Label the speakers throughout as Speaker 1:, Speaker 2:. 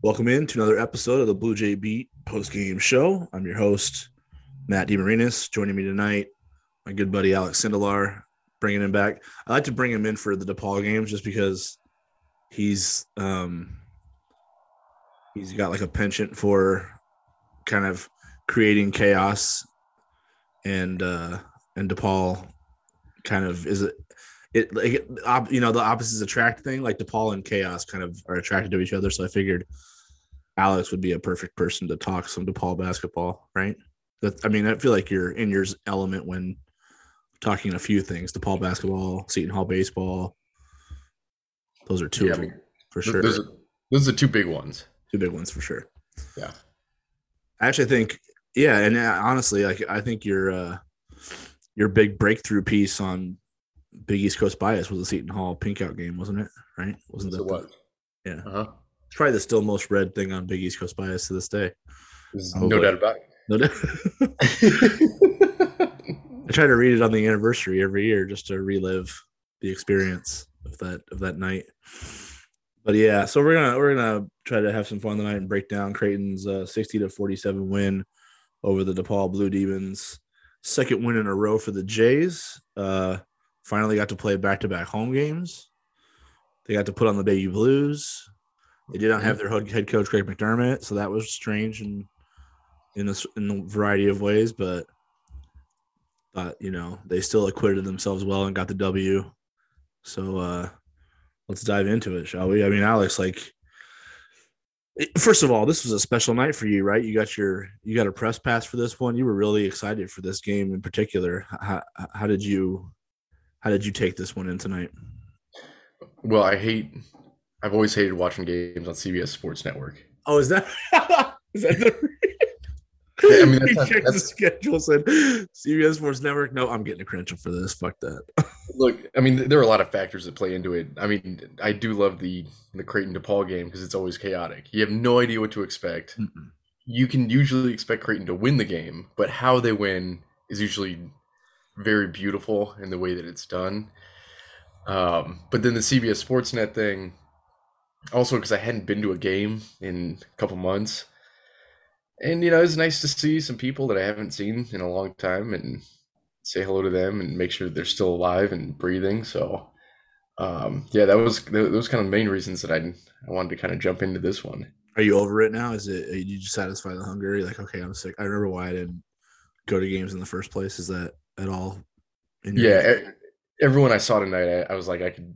Speaker 1: Welcome in to another episode of the Bluejay Beat post game show. I'm your host, Matt DeMarinis. Joining me tonight, my good buddy Alex Sindelar, bringing him back. I like to bring him in for the DePaul games just because he's um he's got like a penchant for kind of creating chaos and uh and DePaul kind of is it it like op, you know the opposites attract thing like DePaul and chaos kind of are attracted to each other. So I figured Alex would be a perfect person to talk some DePaul basketball right? That I mean I feel like you're in your element when talking a few things DePaul basketball Seton Hall baseball. Those are two
Speaker 2: Yeah,
Speaker 1: of
Speaker 2: I
Speaker 1: them
Speaker 2: mean,
Speaker 1: for sure.
Speaker 2: Those are, those are the two big ones.
Speaker 1: two big ones for sure.
Speaker 2: Yeah.
Speaker 1: I actually think, yeah, and uh, honestly, like I think your uh, your big breakthrough piece on Big East Coast bias was the Seton Hall pink out game, wasn't it? Right? Wasn't that
Speaker 2: what?
Speaker 1: yeah.
Speaker 2: Uh huh.
Speaker 1: it's probably the still most read thing on Big East Coast bias to this day.
Speaker 2: No doubt about it.
Speaker 1: No doubt. I try to read it on the anniversary every year just to relive the experience of that of that night. But yeah, so we're gonna we're gonna try to have some fun tonight and break down Creighton's uh, sixty to forty seven win over the DePaul Blue Demons. Second win in a row for the Jays. Uh, finally got to play back to back home games. They got to put on the baby blues. They did not have their head coach Greg McDermott, so that was strange and in a, in a variety of ways. But but you know they still acquitted themselves well and got the W. So uh let's dive into it, shall we? I mean, Alex, like first of all, this was a special night for you, right? You got your you got a press pass for this one. You were really excited for this game in particular. How, how did you how did you take this one in tonight?
Speaker 2: well, I hate. I've always hated watching games on CBS Sports Network.
Speaker 1: Oh, is that is that the
Speaker 2: I mean, that's
Speaker 1: he
Speaker 2: not-
Speaker 1: checked the schedule, said CBS Sports Network. No, I'm getting a credential for this. Fuck that.
Speaker 2: Look, I mean, there are a lot of factors that play into it. I mean, I do love the the Creighton DePaul game because it's always chaotic. You have no idea what to expect.
Speaker 1: Mm-mm.
Speaker 2: You can usually expect Creighton to win the game, but how they win is usually very beautiful in the way that it's done. Um, but then the CBS Sportsnet thing, also because I hadn't been to a game in a couple months, and you know it was nice to see some people that I haven't seen in a long time and say hello to them and make sure they're still alive and breathing. So, um, yeah, that was those kind of main reasons that I I wanted to kind of jump into this one.
Speaker 1: Are you over it now? Is it you just satisfy the hunger? You're like, okay, I'm sick. I remember why I didn't go to games in the first place. Is that at all? In your-
Speaker 2: Yeah, everyone I saw tonight, I, I was like, I could,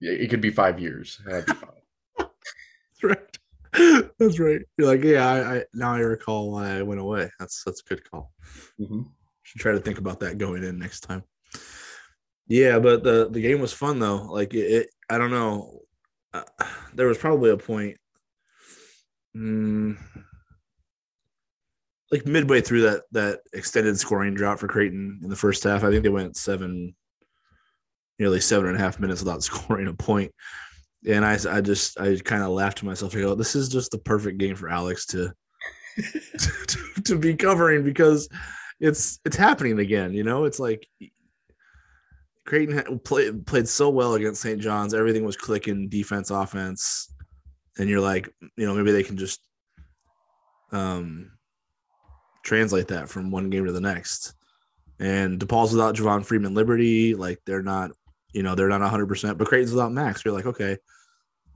Speaker 2: it could be five years. be
Speaker 1: that's right. That's right. You're like, yeah. I, I now I recall why I went away. That's that's a good call.
Speaker 2: Mhm.
Speaker 1: Should try to think about that going in next time. Yeah, but the the game was fun though. Like it, it I don't know. Uh, there was probably a point, mm, like midway through that that extended scoring drought for Creighton in the first half. I think they went seven, nearly seven and a half minutes without scoring a point. And I, I just, I kind of laughed to myself. I go, this is just the perfect game for Alex to, to, to be covering because it's, it's happening again. You know, it's like Creighton had played played so well against St. John's. Everything was clicking, defense, offense, and you're like, you know, maybe they can just um translate that from one game to the next. And DePaul's without Javon Freeman Liberty, like they're not, you know, they're not 100. percent But Creighton's without Max. You're like, okay,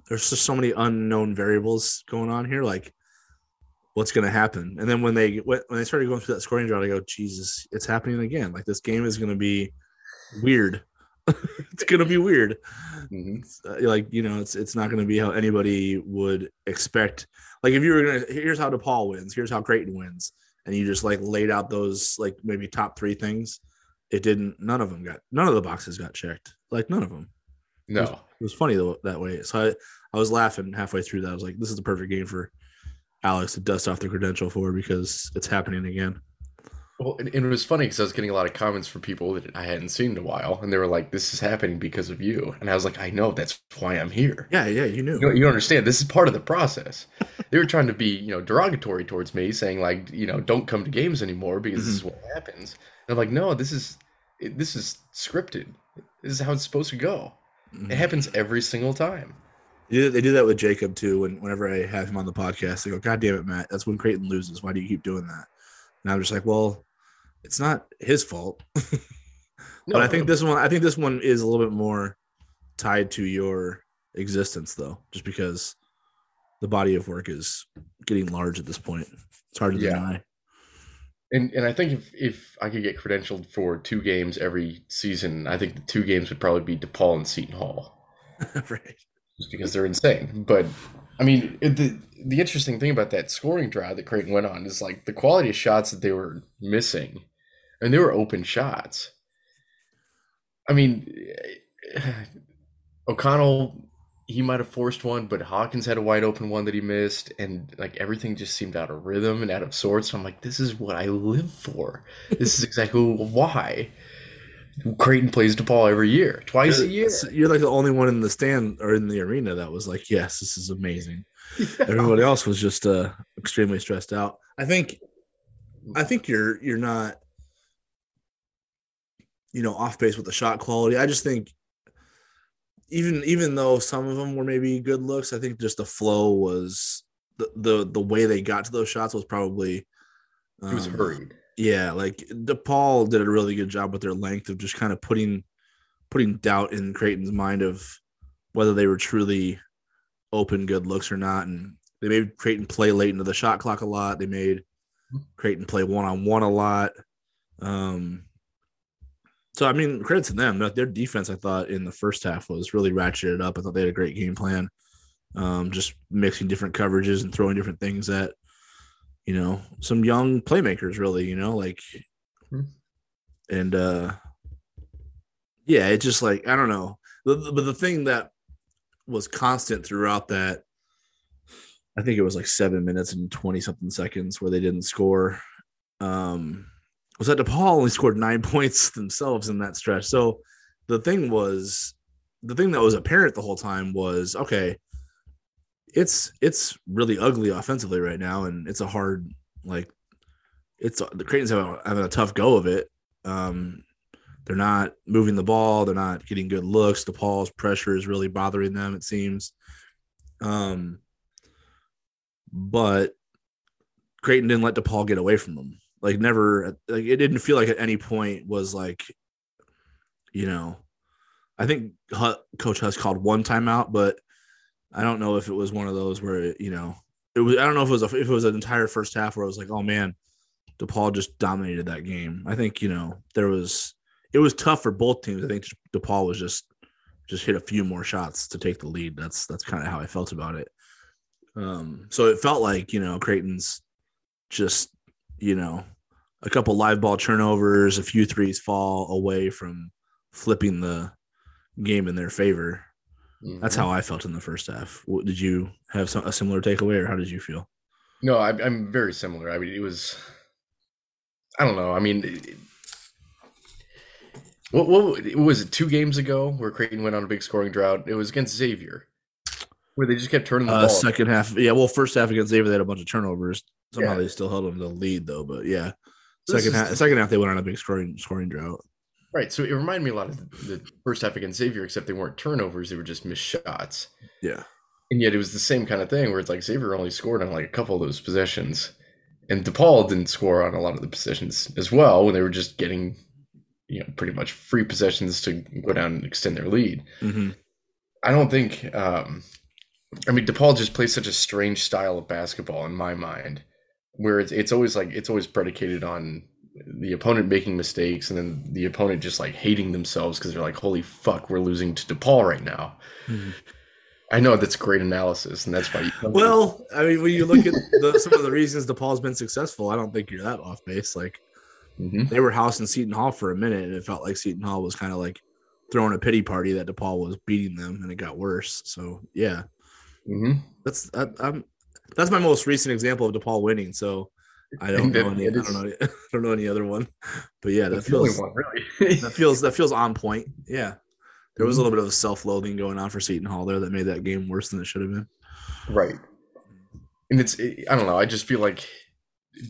Speaker 1: there's just so many unknown variables going on here. Like, what's going to happen? And then when they when they started going through that scoring drought, I go, Jesus, it's happening again. Like this game is going to be weird. it's going to be weird.
Speaker 2: Mhm.
Speaker 1: Uh, like you know, it's it's not going to be how anybody would expect. Like if you were gonna, here's how DePaul wins, here's how Creighton wins, and you just like laid out those like maybe top three things. It didn't. None of them got. None of the boxes got checked. Like none of them.
Speaker 2: No,
Speaker 1: It was funny though that way. So I, I was laughing halfway through that. I was like, this is the perfect game for Alex to dust off the credential for because it's happening again.
Speaker 2: Well, and, and it was funny because I was getting a lot of comments from people that I hadn't seen in a while, and they were like, "This is happening because of you," and I was like, "I know. That's why I'm here."
Speaker 1: Yeah, yeah, you knew.
Speaker 2: You, you understand. This is part of the process. they were trying to be, you know, derogatory towards me, saying like, you know, don't come to games anymore because this is what happens. And I'm like, no, this is it, this is scripted. This is how it's supposed to go.
Speaker 1: Mhm.
Speaker 2: It happens every single time.
Speaker 1: They do, they do that with Jacob too. When whenever I have him on the podcast, they go, "God damn it, Matt! That's when Creighton loses. Why do you keep doing that?" And I'm just like, "Well, it's not his fault." but I think this one, I think this one is a little bit more tied to your existence, though, just because the body of work is getting large at this point. It's hard to
Speaker 2: Yeah.
Speaker 1: deny.
Speaker 2: And and I think if if I could get credentialed for two games every season, I think the two games would probably be DePaul and Seton Hall,
Speaker 1: right.
Speaker 2: just because they're insane. But I mean, it, the the interesting thing about that scoring drive that Creighton went on is like the quality of shots that they were missing, and they were open shots. I mean, O'Connell he might have forced one, but Hawkins had a wide open one that he missed, and like everything just seemed out of rhythm and out of sorts. So I'm like, this is what I live for. This is exactly why Creighton plays DePaul every year, twice a year.
Speaker 1: You're like the only one in the stand or in the arena that was like, "Yes, this is amazing." Everybody else was just uh, extremely stressed out. I think, I think you're you're not, you know, off base with the shot quality. I just think, even even though some of them were maybe good looks, I think just the flow was the the the way they got to those shots was probably.
Speaker 2: He was
Speaker 1: um,
Speaker 2: hurried.
Speaker 1: yeah, like DePaul did a really good job with their length of just kind of putting putting doubt in Creighton's mind of whether they were truly open good looks or not. And they made Creighton play late into the shot clock a lot. They made Creighton play one on one a lot. Um so I mean, credit to them. Their defense, I thought, in the first half was really ratcheted up. I thought they had a great game plan. Um, just mixing different coverages and throwing different things at you know some young playmakers really you know like
Speaker 2: Hmm.
Speaker 1: and uh yeah it just like i don't know but the thing that was constant throughout that i think it was like seven minutes and 20 something seconds where they didn't score um was that DePaul only scored nine points themselves in that stretch so the thing was the thing that was apparent the whole time was okay it's it's really ugly offensively right now, and it's a hard like it's the Creighton's having, having a tough go of it. Um, they're not moving the ball, they're not getting good looks. DePaul's pressure is really bothering them. It seems. Um, but Creighton didn't let DePaul get away from them. Like never, like it didn't feel like at any point was like, you know, I think Hu- Coach Huss called one timeout, but I don't know if it was one of those where you know it was. I don't know if it was a, if it was an entire first half where it was like, oh man, DePaul just dominated that game. I think you know there was it was tough for both teams. I think DePaul was just just hit a few more shots to take the lead. That's that's kind of how I felt about it. Um, so it felt like you know Creighton's just you know a couple live ball turnovers, a few threes fall away from flipping the game in their favor. That's
Speaker 2: Mhm.
Speaker 1: how I felt in the first half. Did you have some, a similar takeaway, or how did you feel?
Speaker 2: No, I, I'm very similar. I mean, it was. I don't know. I mean, it- what what was it? Two games ago, where Creighton went on a big scoring drought. It was against Xavier, where they just kept turning the
Speaker 1: Uh,
Speaker 2: ball.
Speaker 1: second half, yeah. Well, first half against Xavier, they had a bunch of turnovers. Somehow
Speaker 2: Yeah.
Speaker 1: they still held them to the lead, though. But yeah,
Speaker 2: This
Speaker 1: second half, second half they went on a big scoring scoring drought.
Speaker 2: Right. So it reminded me a lot of the, the first half against Xavier, except they weren't turnovers; they were just missed shots.
Speaker 1: Yeah,
Speaker 2: And yet it was the same kind of thing where it's like Xavier only scored on like a couple of those possessions. And DePaul didn't score on a lot of the possessions as well when they were just getting, you know, pretty much free possessions to go down and extend their lead.
Speaker 1: hmm
Speaker 2: I don't think um I mean DePaul just plays such a strange style of basketball in my mind, where it's it's always like it's always predicated on the opponent making mistakes and then the opponent just like hating themselves because they're like, holy fuck, we're losing to DePaul right now.
Speaker 1: Mhm.
Speaker 2: I know that's great analysis, and that's why you
Speaker 1: Well, I mean, when you look at the, some of the reasons DePaul's been successful, I don't think you're that off base. Like
Speaker 2: Mhm.
Speaker 1: they were housing Seton Hall for a minute, and it felt like Seton Hall was kind of like throwing a pity party that DePaul was beating them, and it got worse. So yeah,
Speaker 2: Mhm.
Speaker 1: that's I, I'm that's my most recent example of DePaul winning. So I don't know any. I don't know. I don't know any other one. But yeah, that
Speaker 2: That's the only
Speaker 1: feels
Speaker 2: one, really.
Speaker 1: that feels that feels on point. Yeah, there was a
Speaker 2: Mhm.
Speaker 1: little bit of a self-loathing going on for Seton Hall there that made that game worse than it should have been.
Speaker 2: right. And it's I don't know. I just feel like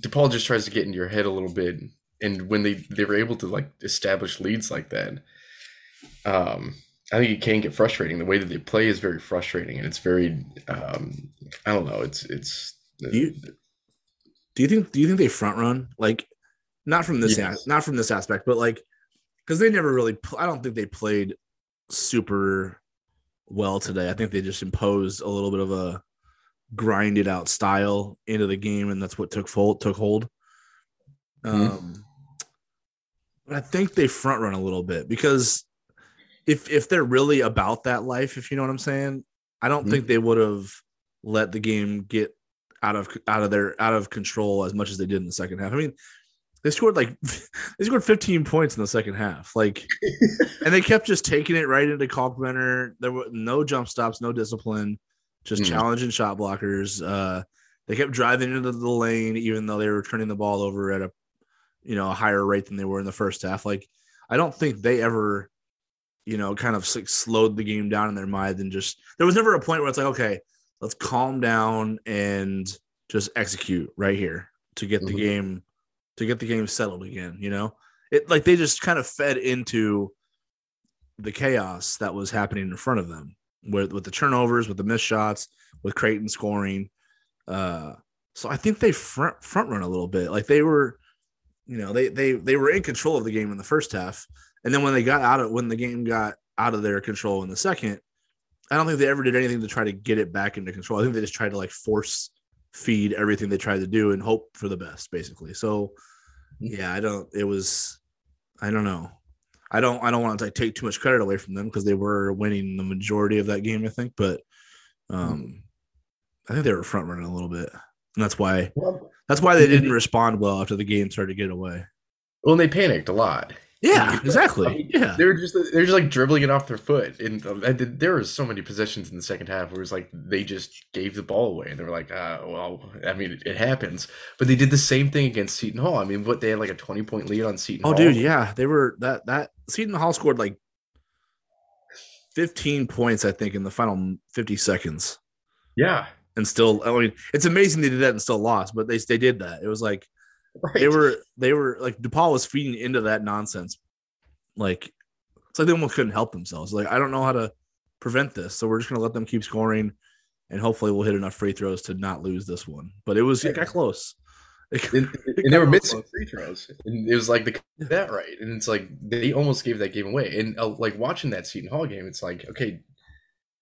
Speaker 2: DePaul just tries to get into your head a little bit, and when they they were able to like establish leads like that, um, I think it can get frustrating. The way that they play is very frustrating, and it's very um, I don't know. It's it's.
Speaker 1: Do you do you think do you think they front run like not from this yes. not from this aspect, but like because they never really. I don't think they played super well today. I think they just imposed a little bit of a grinded out style into the game, and that's what took hold. Took hold. Mm-hmm. Um, I think they front run a little bit because if if they're really about that life, if you know what I'm saying, I don't mm-hmm. think they would have let the game get out of out of their out of control as much as they did in the second half. I mean, they scored like they scored 15 points in the second half, like, and they kept just taking it right into Kalkbrenner. There were no jump stops, no discipline, just mm. challenging shot blockers. Uh, they kept driving into the lane, even though they were turning the ball over at a you know a higher rate than they were in the first half. Like, I don't think they ever you know, kind of like slowed the game down in their mind and just there was never a point where it's like, okay, let's calm down and just execute right here to get mm-hmm. the game to get the game settled again, you know? It like they just kind of fed into the chaos that was happening in front of them with with the turnovers, with the missed shots, with Creighton scoring. Uh so I think they front front run a little bit. Like they were, you know, they they they were in control of the game in the first half and then when they got out of when the game got out of their control in the second, I don't think they ever did anything to try to get it back into control. I think they just tried to like force feed everything they tried to do and hope for the best, basically. So yeah, I don't it was I don't know. I don't I don't want to take too much credit away from them because they were winning the majority of that game, I think, but um I think they were front running a little bit. And that's why that's why they didn't respond well after the game started to get away.
Speaker 2: Well, they panicked a lot.
Speaker 1: Yeah, exactly. I mean, yeah,
Speaker 2: they're just they're just like dribbling it off their foot, and there were so many possessions in the second half where it was like they just gave the ball away, and they were like, uh, "Well, I mean, it, it, happens." But they did the same thing against Seton Hall. I mean, what they had like a twenty point lead on Seton.
Speaker 1: Oh,
Speaker 2: Hall.
Speaker 1: dude, yeah, they were that that Seton Hall scored like fifteen points, I think, in the final fifty seconds.
Speaker 2: Yeah,
Speaker 1: and still, I mean, it's amazing they did that and still lost, but they they did that. It was like Right. They were they were like DePaul was feeding into that nonsense. Like it's like they almost couldn't help themselves. Like I don't know how to prevent this, so we're just gonna let them keep scoring, and hopefully we'll hit enough free throws to not lose this one. But it was it got close.
Speaker 2: It, it and they were free throws, and it was like the that right, and it's like they almost gave that game away. And uh, like watching that Seton Hall game, it's like okay,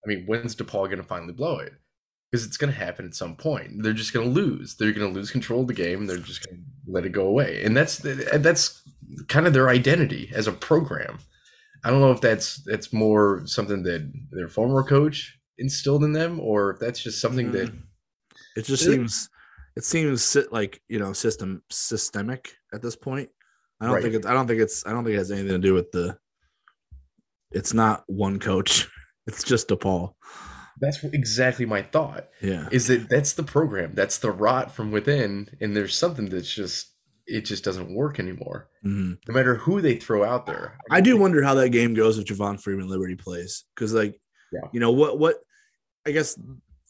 Speaker 2: I mean, when's DePaul gonna finally blow it? Because it's going to happen at some point. They're just going to lose. They're going to lose control of the game. They're just going to let it go away, and that's that's kind of their identity as a program. I don't know if that's that's more something that their former coach instilled in them, or if that's just something that mm.
Speaker 1: it just seems it seems like you know system systemic at this point. I don't right. think it's I don't think it's I don't think it has anything to do with the. It's not one coach. It's just DePaul.
Speaker 2: That's exactly my thought.
Speaker 1: Yeah.
Speaker 2: Is that that's the program. That's the rot from within. And there's something that's just it just doesn't work anymore. Mm-hmm. No matter who they throw out there.
Speaker 1: I, I do wonder how that game goes if Javon Freeman Liberty plays. Because like yeah. you know, what what I guess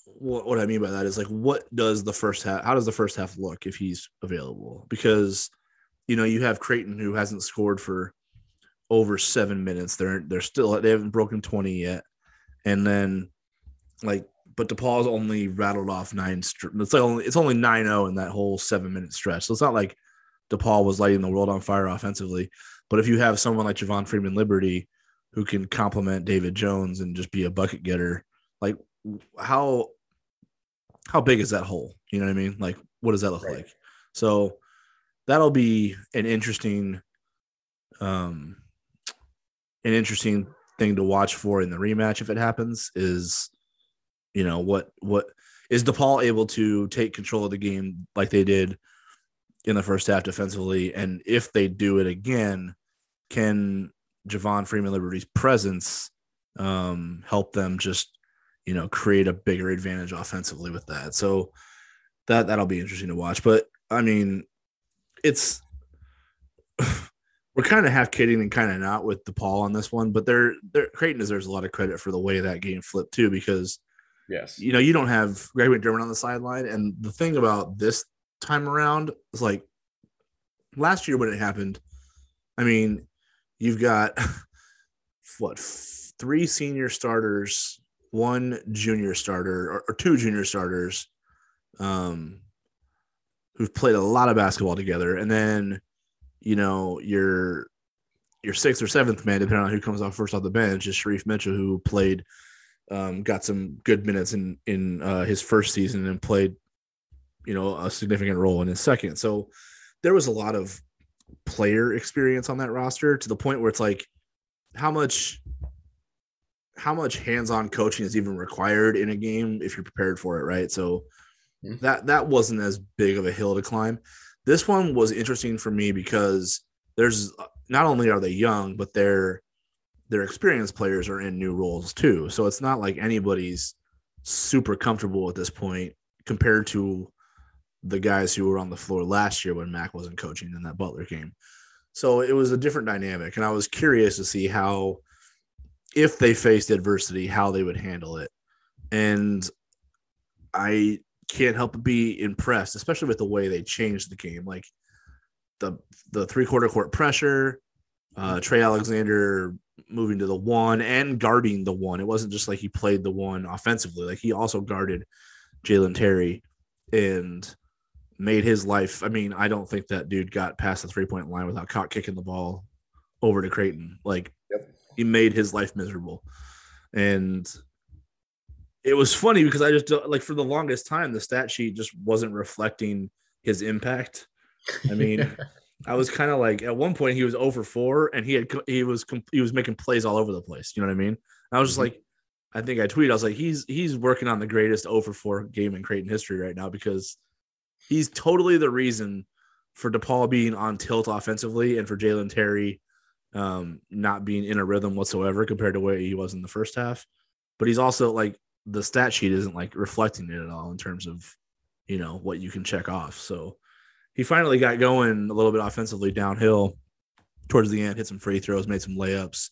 Speaker 1: what, what I mean by that is like what does the first half how does the first half look if he's available? Because you know, you have Creighton who hasn't scored for over seven minutes. They're they're still they haven't broken 20 yet. And then like, but DePaul's only rattled off nine. it's like only it's only 9-0 in that whole seven minute stretch. So it's not like DePaul was lighting the world on fire offensively. But if you have someone like Javon Freeman Liberty who can complement David Jones and just be a bucket getter, like how how big is that hole? You know what I mean? Like, what does that look right. like? So that'll be an interesting, um, an interesting thing to watch for in the rematch if it happens. Is you know what what is DePaul able to take control of the game like they did in the first half defensively, and if they do it again, can Javon Freeman Liberty's presence um, help them just you know create a bigger advantage offensively with that? So that that'll be interesting to watch. But I mean, it's we're kind of half kidding and kind of not with DePaul on this one, but they're they're Creighton deserves a lot of credit for the way that game flipped too, because
Speaker 2: Yes.
Speaker 1: You know, you don't have Greg McDermott on the sideline. And the thing about this time around is like last year when it happened, I mean, you've got what three senior starters, one junior starter, or, or two junior starters, um, who've played a lot of basketball together, and then you know your your sixth or seventh man, depending on who comes off first off the bench, is Shereef Mitchell, who played, um, got some good minutes in in uh, his first season and played, you know, a significant role in his second. So there was a lot of player experience on that roster to the point where it's like, how much, how much hands-on coaching is even required in a game if you're prepared for it, right? So
Speaker 2: Mhm.
Speaker 1: that that wasn't as big of a hill to climb. This one was interesting for me because there's not only are they young, but they're their experienced players are in new roles too. So it's not like anybody's super comfortable at this point compared to the guys who were on the floor last year when Mac wasn't coaching in that Butler game. So it was a different dynamic, and I was curious to see how, if they faced adversity, how they would handle it. And I can't help but be impressed, especially with the way they changed the game. Like the the three quarter court pressure, uh, Trey Alexander moving to the one and guarding the one. It wasn't just like he played the one offensively; like he also guarded Jalen Terry and made his life. I mean, I don't think that dude got past the three point line without caught kicking the ball over to Creighton. Like
Speaker 2: Yep.
Speaker 1: he made his life miserable, and it was funny because I just like for the longest time the stat sheet just wasn't reflecting his impact. I mean, I was kind of like at one point he was over four and he had he was he was making plays all over the place. You know what I mean? I was just
Speaker 2: Mhm.
Speaker 1: like, I think I tweeted I was like he's he's working on the greatest over four game in Creighton history right now because he's totally the reason for DePaul being on tilt offensively and for Jalen Terry um, not being in a rhythm whatsoever compared to where he was in the first half. But he's also like the stat sheet isn't like reflecting it at all in terms of you know what you can check off. So he finally got going a little bit offensively downhill towards the end, hit some free throws, made some layups.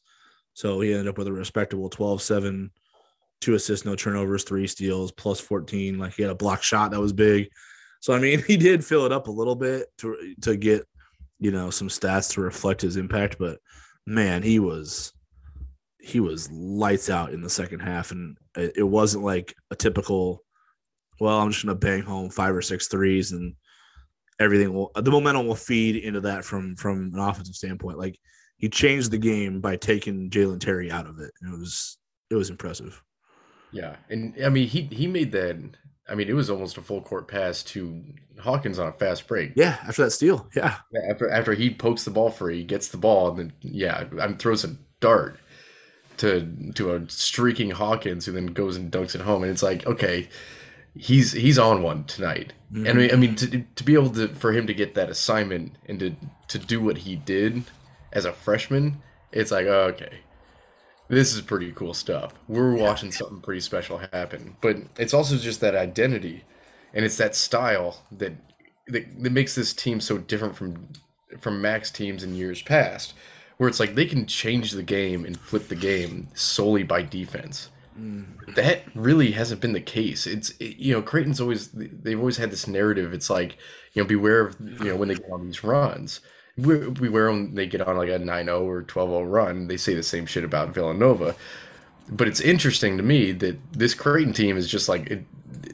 Speaker 1: So he ended up with a respectable 12 7, two assists, no turnovers, three steals, plus 14. Like he had a block shot that was big. So, I mean, he did fill it up a little bit to, to get, you know, some stats to reflect his impact. But man, he was. He was lights out in the second half, and it wasn't like a typical. Well, I'm just gonna bang home five or six threes, and everything will the momentum will feed into that from from an offensive standpoint. Like he changed the game by taking Jalen Terry out of it. It was it was impressive.
Speaker 2: Yeah, and I mean he he made that. I mean it was almost a full court pass to Hawkins on a fast break.
Speaker 1: Yeah, after that steal. Yeah.
Speaker 2: Yeah, After after he pokes the ball free, gets the ball, and then yeah, I'm throws a dart to to a streaking Hawkins, who then goes and dunks it home, and it's like okay, he's he's on one tonight. And I mean, I mean to, to be able to for him to get that assignment and to to do what he did as a freshman, it's like okay, this is pretty cool stuff. We're watching something pretty special happen. But it's also just that identity, and it's that style that that, that makes this team so different from from Mac's teams in years past, where it's like they can change the game and flip the game solely by defense. That really hasn't been the case. It's it, you know Creighton's always they've always had this narrative. It's like you know beware of you know when they get on these runs. Be- Beware when they get on like a 9-0 or 12-0 run. They say the same shit about Villanova. But it's interesting to me that this Creighton team is just like it,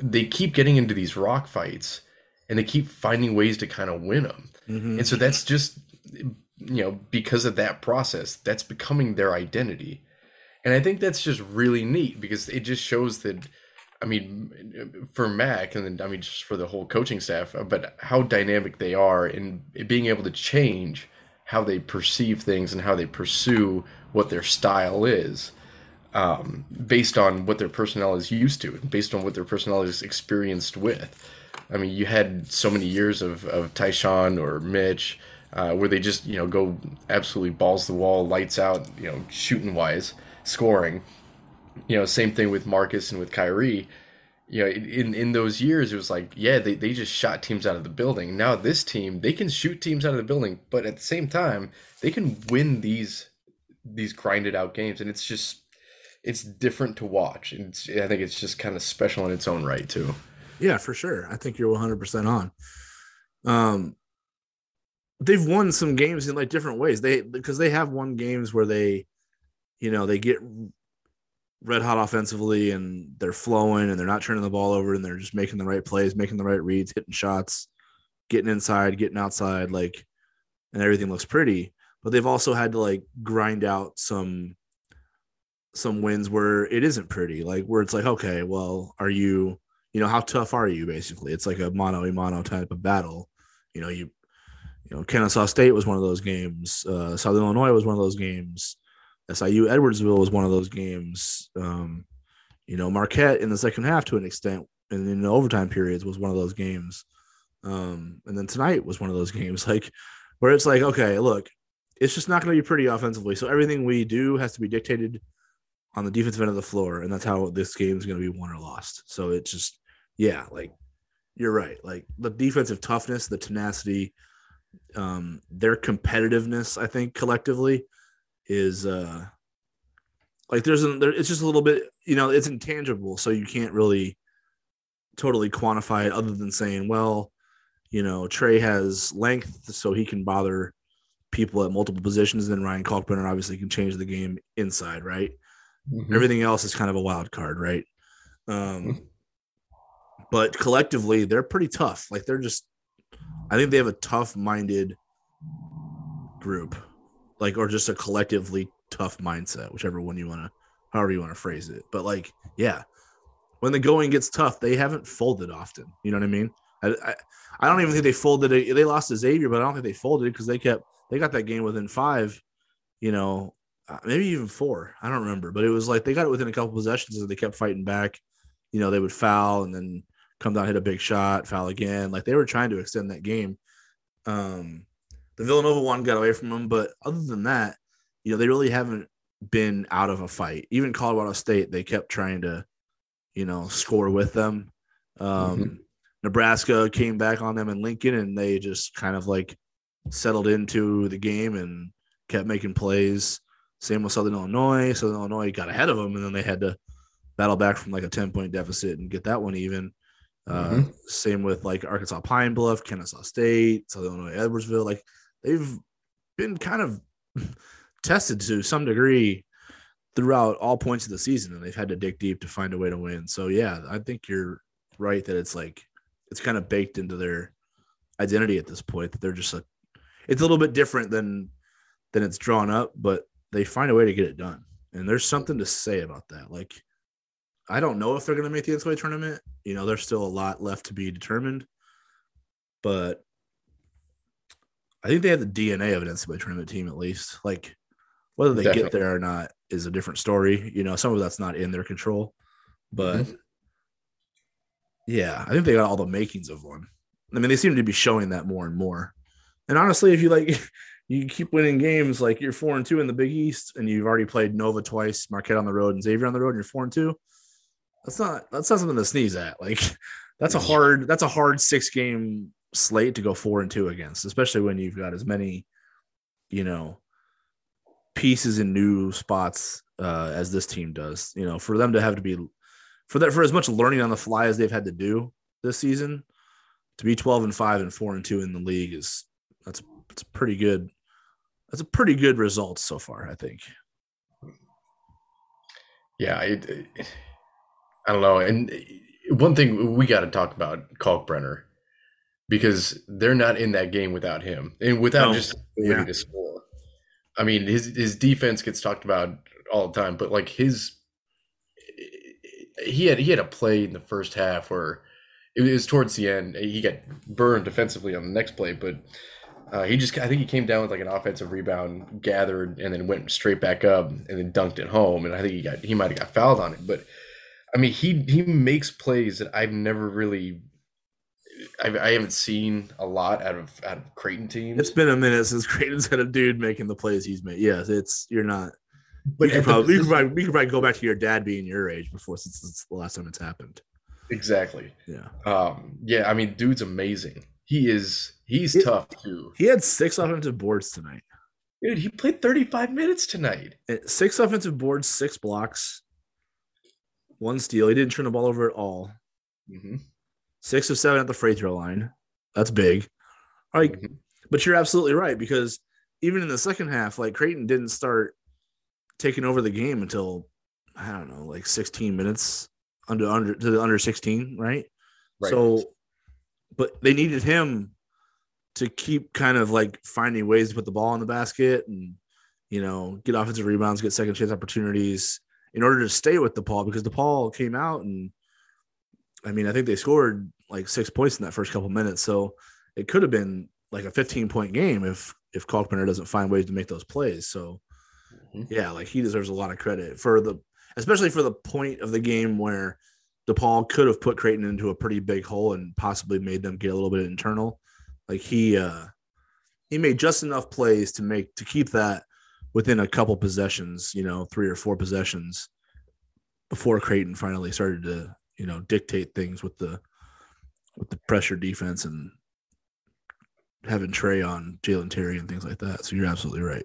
Speaker 2: they keep getting into these rock fights and they keep finding ways to kind of win them.
Speaker 1: Mhm.
Speaker 2: And so that's just you know because of that process that's becoming their identity. And I think that's just really neat because it just shows that I mean for Mac and then I mean just for the whole coaching staff but how dynamic they are in being able to change how they perceive things and how they pursue what their style is um, based on what their personnel is used to, and based on what their personnel is experienced with. I mean, you had so many years of, of Ty-Shon or Mitch uh, where they just, you know, go absolutely balls the wall, lights out, you know, shooting wise, scoring. You know, same thing with Marcus and with Khyri. You know, in, in those years, it was like, yeah, they, they just shot teams out of the building. Now, this team, they can shoot teams out of the building, but at the same time, they can win these these grinded out games. And it's just, it's different to watch. And I think it's just kind of special in its own right, too.
Speaker 1: Yeah, for sure. I think you're 100% on. Um, they've won some games in like different ways. They because they have won games where they, you know, they get red hot offensively and they're flowing and they're not turning the ball over and they're just making the right plays, making the right reads, hitting shots, getting inside, getting outside, like, and everything looks pretty. But they've also had to like grind out some some wins where it isn't pretty, like where it's like, okay, well, are you, you know, how tough are you? Basically, it's like a mono a mono type of battle. You know, you, you know, Kennesaw State was one of those games. Uh, Southern Illinois was one of those games. SIU Edwardsville was one of those games. Um, you know, Marquette in the second half to an extent, and in the overtime periods was one of those games. Um, and then tonight was one of those games, like where it's like, okay, look, it's just not going to be pretty offensively. So everything we do has to be dictated on the defensive end of the floor, and that's how this game is going to be won or lost. So it's just, yeah, like you're right. Like the defensive toughness, the tenacity, um, their competitiveness, I think collectively is uh like there's a, there, it's just a little bit, you know, it's intangible, so you can't really totally quantify it other than saying, well, you know, Trey has length, so he can bother people at multiple positions. And then Ryan Kalkbrenner obviously can change the game inside, right? Mm-hmm. Everything else is kind of a wild card, right? Um, mm-hmm. but collectively, they're pretty tough. Like they're just, I think they have a tough-minded group, like or just a collectively tough mindset, whichever one you want to, however you want to phrase it. But like, yeah, when the going gets tough, they haven't folded often. You know what I mean? I, I, I don't even think they folded. it. They lost to Xavier, but I don't think they folded because they kept they got that game within five. You know, uh, maybe even four. I don't remember, but it was like they got it within a couple possessions and they kept fighting back. You know, they would foul and then come down, hit a big shot, foul again. Like they were trying to extend that game. Um, the Villanova one got away from them, but other than that, you know, they really haven't been out of a fight. Even Colorado State, they kept trying to, you know, score with them. Um, mm-hmm. Nebraska came back on them in Lincoln, and they just kind of like settled into the game and kept making plays. Same with Southern Illinois. Southern Illinois got ahead of them, and then they had to battle back from like a 10 point deficit and get that one even. Uh, mm-hmm. Same with like Arkansas Pine Bluff, Kennesaw State, Southern Illinois Edwardsville. Like they've been kind of tested to some degree throughout all points of the season, and they've had to dig deep to find a way to win. So yeah, I think you're right that it's like it's kind of baked into their identity at this point that they're just a. It's a little bit different than than it's drawn up, but they find a way to get it done. And there's something to say about that. Like, I don't know if they're going to make the NCAA tournament. You know, there's still a lot left to be determined, but I think they have the DNA of an NCAA tournament team at least. Like, whether they Definitely. get there or not is a different story. You know, some of that's not in their control, but mm-hmm. yeah, I think they got all the makings of one. I mean, they seem to be showing that more and more. And honestly, if you like, you keep winning games like you're four and two in the Big East, and you've already played Nova twice, Marquette on the road, and Xavier on the road, and you're four and two. That's not that's not something to sneeze at. Like that's a hard that's a hard six game slate to go four and two against, especially when you've got as many, you know, pieces in new spots uh, as this team does. You know, for them to have to be for that for as much learning on the fly as they've had to do this season, to be twelve and five and four and two in the league is that's it's pretty good that's a pretty good result so far, I think.
Speaker 2: Yeah, it, it, I don't know. And one thing we got to talk about Kalkbrenner because they're not in that game without him and without no. just ability yeah. to score. I mean, his his defense gets talked about all the time, but like his he had he had a play in the first half where it was towards the end. He got burned defensively on the next play, but uh, he just, I think he came down with like an offensive rebound, gathered, and then went straight back up and then dunked it home. And I think he got, he might have got fouled on it. But I mean, he he makes plays that I've never really, I've, I haven't seen a lot out of out of Creighton teams.
Speaker 1: It's been a minute since Creighton's had a dude making the plays he's made. Yes, it's you're not. But you could, probably, you, could probably, you could probably go back to your dad being your age before since it's the last time it's happened.
Speaker 2: Exactly.
Speaker 1: Yeah.
Speaker 2: Um. Yeah. I mean, dude's amazing. He is he's he, tough too.
Speaker 1: He had six offensive boards tonight.
Speaker 2: Dude, he played 35 minutes tonight.
Speaker 1: Six offensive boards, six blocks, one steal. He didn't turn the ball over at all. Mm-hmm. Six of seven at the free throw line. That's big. Like, mm-hmm. but you're absolutely right because even in the second half, like Creighton didn't start taking over the game until I don't know, like 16 minutes under under to the under 16, right?
Speaker 2: Right.
Speaker 1: So, but they needed him to keep kind of like finding ways to put the ball in the basket and you know get offensive rebounds, get second chance opportunities in order to stay with the DePaul because the DePaul came out and I mean I think they scored like six points in that first couple minutes, so it could have been like a 15 point game if if Kalkbrenner doesn't find ways to make those plays. So
Speaker 2: Mhm.
Speaker 1: yeah, like he deserves a lot of credit for the especially for the point of the game where DePaul could have put Creighton into a pretty big hole and possibly made them get a little bit internal. Like he uh he made just enough plays to make to keep that within a couple possessions, you know, three or four possessions before Creighton finally started to, you know, dictate things with the with the pressure defense and having Trey on Jalen Terry and things like that. So you're absolutely right.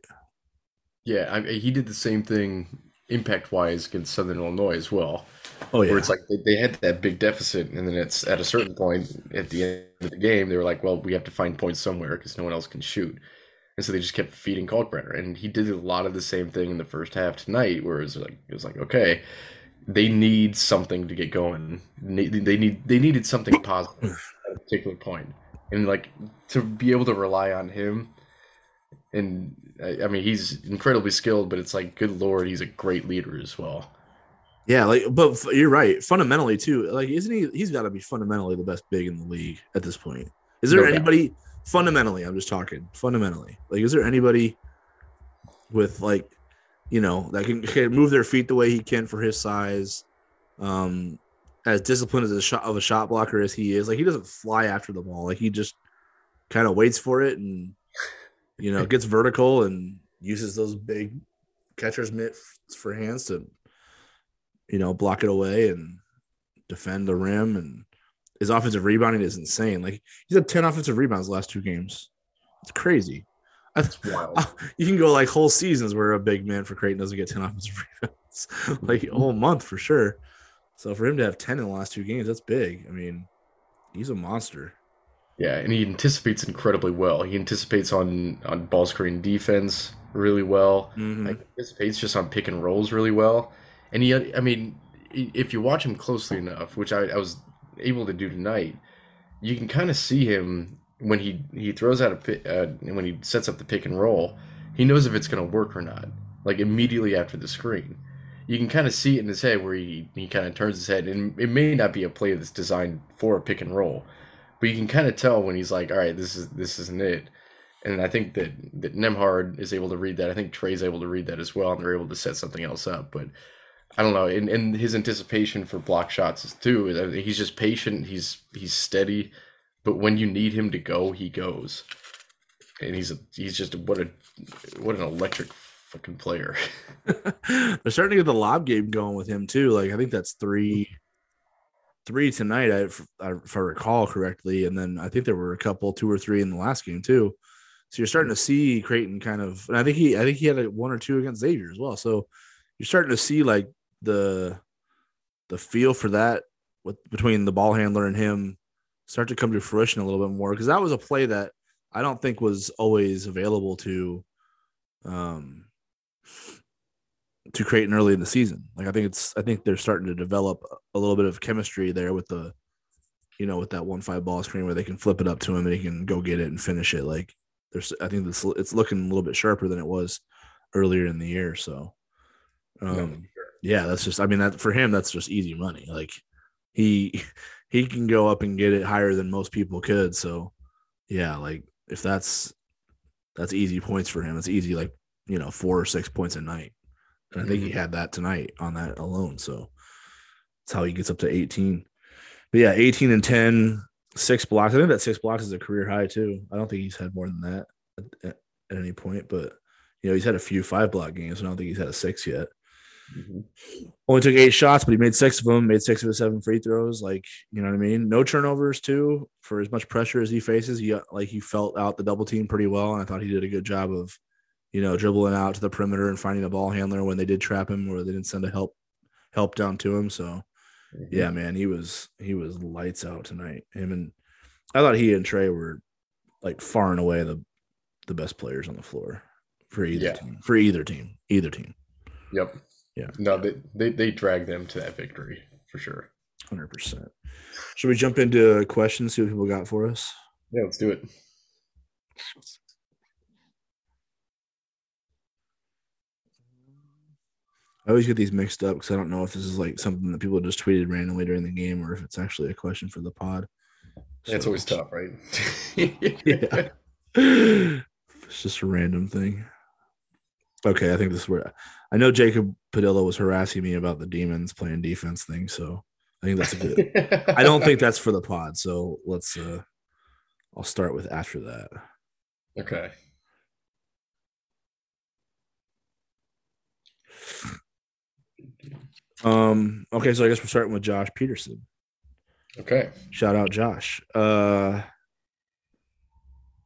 Speaker 2: Yeah, I, he did the same thing impact wise against Southern Illinois as well.
Speaker 1: Oh yeah.
Speaker 2: Where it's like they, they had that big deficit, and then it's at a certain point at the end of the game, they were like, well, we have to find points somewhere because no one else can shoot. And so they just kept feeding Kalkbrenner. And he did a lot of the same thing in the first half tonight, where it was like, it was like okay, they need something to get going. They need they needed something positive at a particular. And like to be able to rely on him and I mean he's incredibly skilled, but it's like good lord, he's a great leader as well.
Speaker 1: Yeah, like, but you're right. Fundamentally, too, like, isn't he? He's got to be fundamentally the best big in the league at this point. Is there
Speaker 2: No doubt.
Speaker 1: anybody fundamentally? I'm just talking fundamentally. Like, is there anybody with like, you know, that can, can move their feet the way he can for his size, um, as disciplined as a shot of a shot blocker as he is? Like, he doesn't fly after the ball. Like, he just kind of waits for it and you know gets vertical and uses those big catcher's mitts for hands to you know, block it away and defend the rim. And his offensive rebounding is insane. Like he's had 10 offensive rebounds the last two games. It's crazy.
Speaker 2: It's wild.
Speaker 1: you can go like whole seasons where a big man for Creighton doesn't get 10 offensive rebounds, like a whole month for sure. So for him to have 10 in the last two games, that's big. I mean, he's a monster.
Speaker 2: Yeah, and he anticipates incredibly well. He anticipates on on ball screen defense really well.
Speaker 1: Mhm.
Speaker 2: Like anticipates just on pick and rolls really well. And he, I mean, if you watch him closely enough, which I, I was able to do tonight, you can kind of see him when he he throws out a uh, when he sets up the pick and roll. He knows if it's going to work or not. Like immediately after the screen, you can kind of see it in his head where he he kind of turns his head, and it may not be a play that's designed for a pick and roll, but you can kind of tell when he's like, all right, this is this isn't it. And I think that that Nembhard is able to read that. I think Trey's able to read that as well, and they're able to set something else up. But I don't know. And, and his anticipation for block shots is too. He's just patient. He's he's steady. But when you need him to go, he goes. And he's a, he's just what a what an electric fucking player.
Speaker 1: They're starting to get the lob game going with him too. Like I think that's three, three tonight, I- if I, recall correctly, and then I think there were a couple, two or three in the last game too. So you're starting to see Creighton kind of, and I think he, I think he had a one or two against Xavier as well. So you're starting to see like the, the feel for that with between the ball handler and him start to come to fruition a little bit more because that was a play that I don't think was always available to, um, to Creighton early in the season. Like I think it's I think they're starting to develop a little bit of chemistry there with the you know with that one five ball screen where they can flip it up to him and he can go get it and finish it. Like there's I think it's it's looking a little bit sharper than it was earlier in the year. So um yeah, that's just I mean that for him that's just easy money. Like he he can go up and get it higher than most people could. So yeah, like if that's that's easy points for him. It's easy like, you know, four or six points a night. And I think he mm-hmm. had that tonight on that alone. So that's how he gets up to 18. But yeah, 18 and 10, six blocks. I think that six blocks is a career high too. I don't think he's had more than that at, at, at any point, but you know, he's had a few five block games. and I don't think he's had a six yet.
Speaker 2: Mhm.
Speaker 1: Only took eight shots, but he made six of them, made six of his seven free throws. Like, you know what I mean? No turnovers too. For as much pressure as he faces, he like he felt out the double team pretty well. And I thought he did a good job of, you know, dribbling out to the perimeter and finding a ball handler when they did trap him or they didn't send a help help down to him. So yeah, man, he was he was lights out tonight. Him and I thought he and Trey were like far and away the the best players on the floor for either
Speaker 2: Yeah.
Speaker 1: team. For either team. Either team.
Speaker 2: Yep.
Speaker 1: Yeah.
Speaker 2: No, they they, they drag them to that victory for sure.
Speaker 1: Hundred percent. Should we jump into questions? See what people got for us.
Speaker 2: Yeah, let's do it.
Speaker 1: I always get these mixed up because I don't know if this is like something that people just tweeted randomly during the game or if it's actually a question for the pod.
Speaker 2: That's
Speaker 1: So-
Speaker 2: always tough, right?
Speaker 1: Yeah. it's just a random thing. Okay, I think this is where I know Jacob Padilla was harassing me about the demons playing defense thing, so I think that's a good. I don't think that's for the pod, so let's. uh I'll start with after that.
Speaker 2: Okay.
Speaker 1: Um. Okay, so I guess we're starting with Josh Peterson.
Speaker 2: Okay.
Speaker 1: Shout out Josh. Uh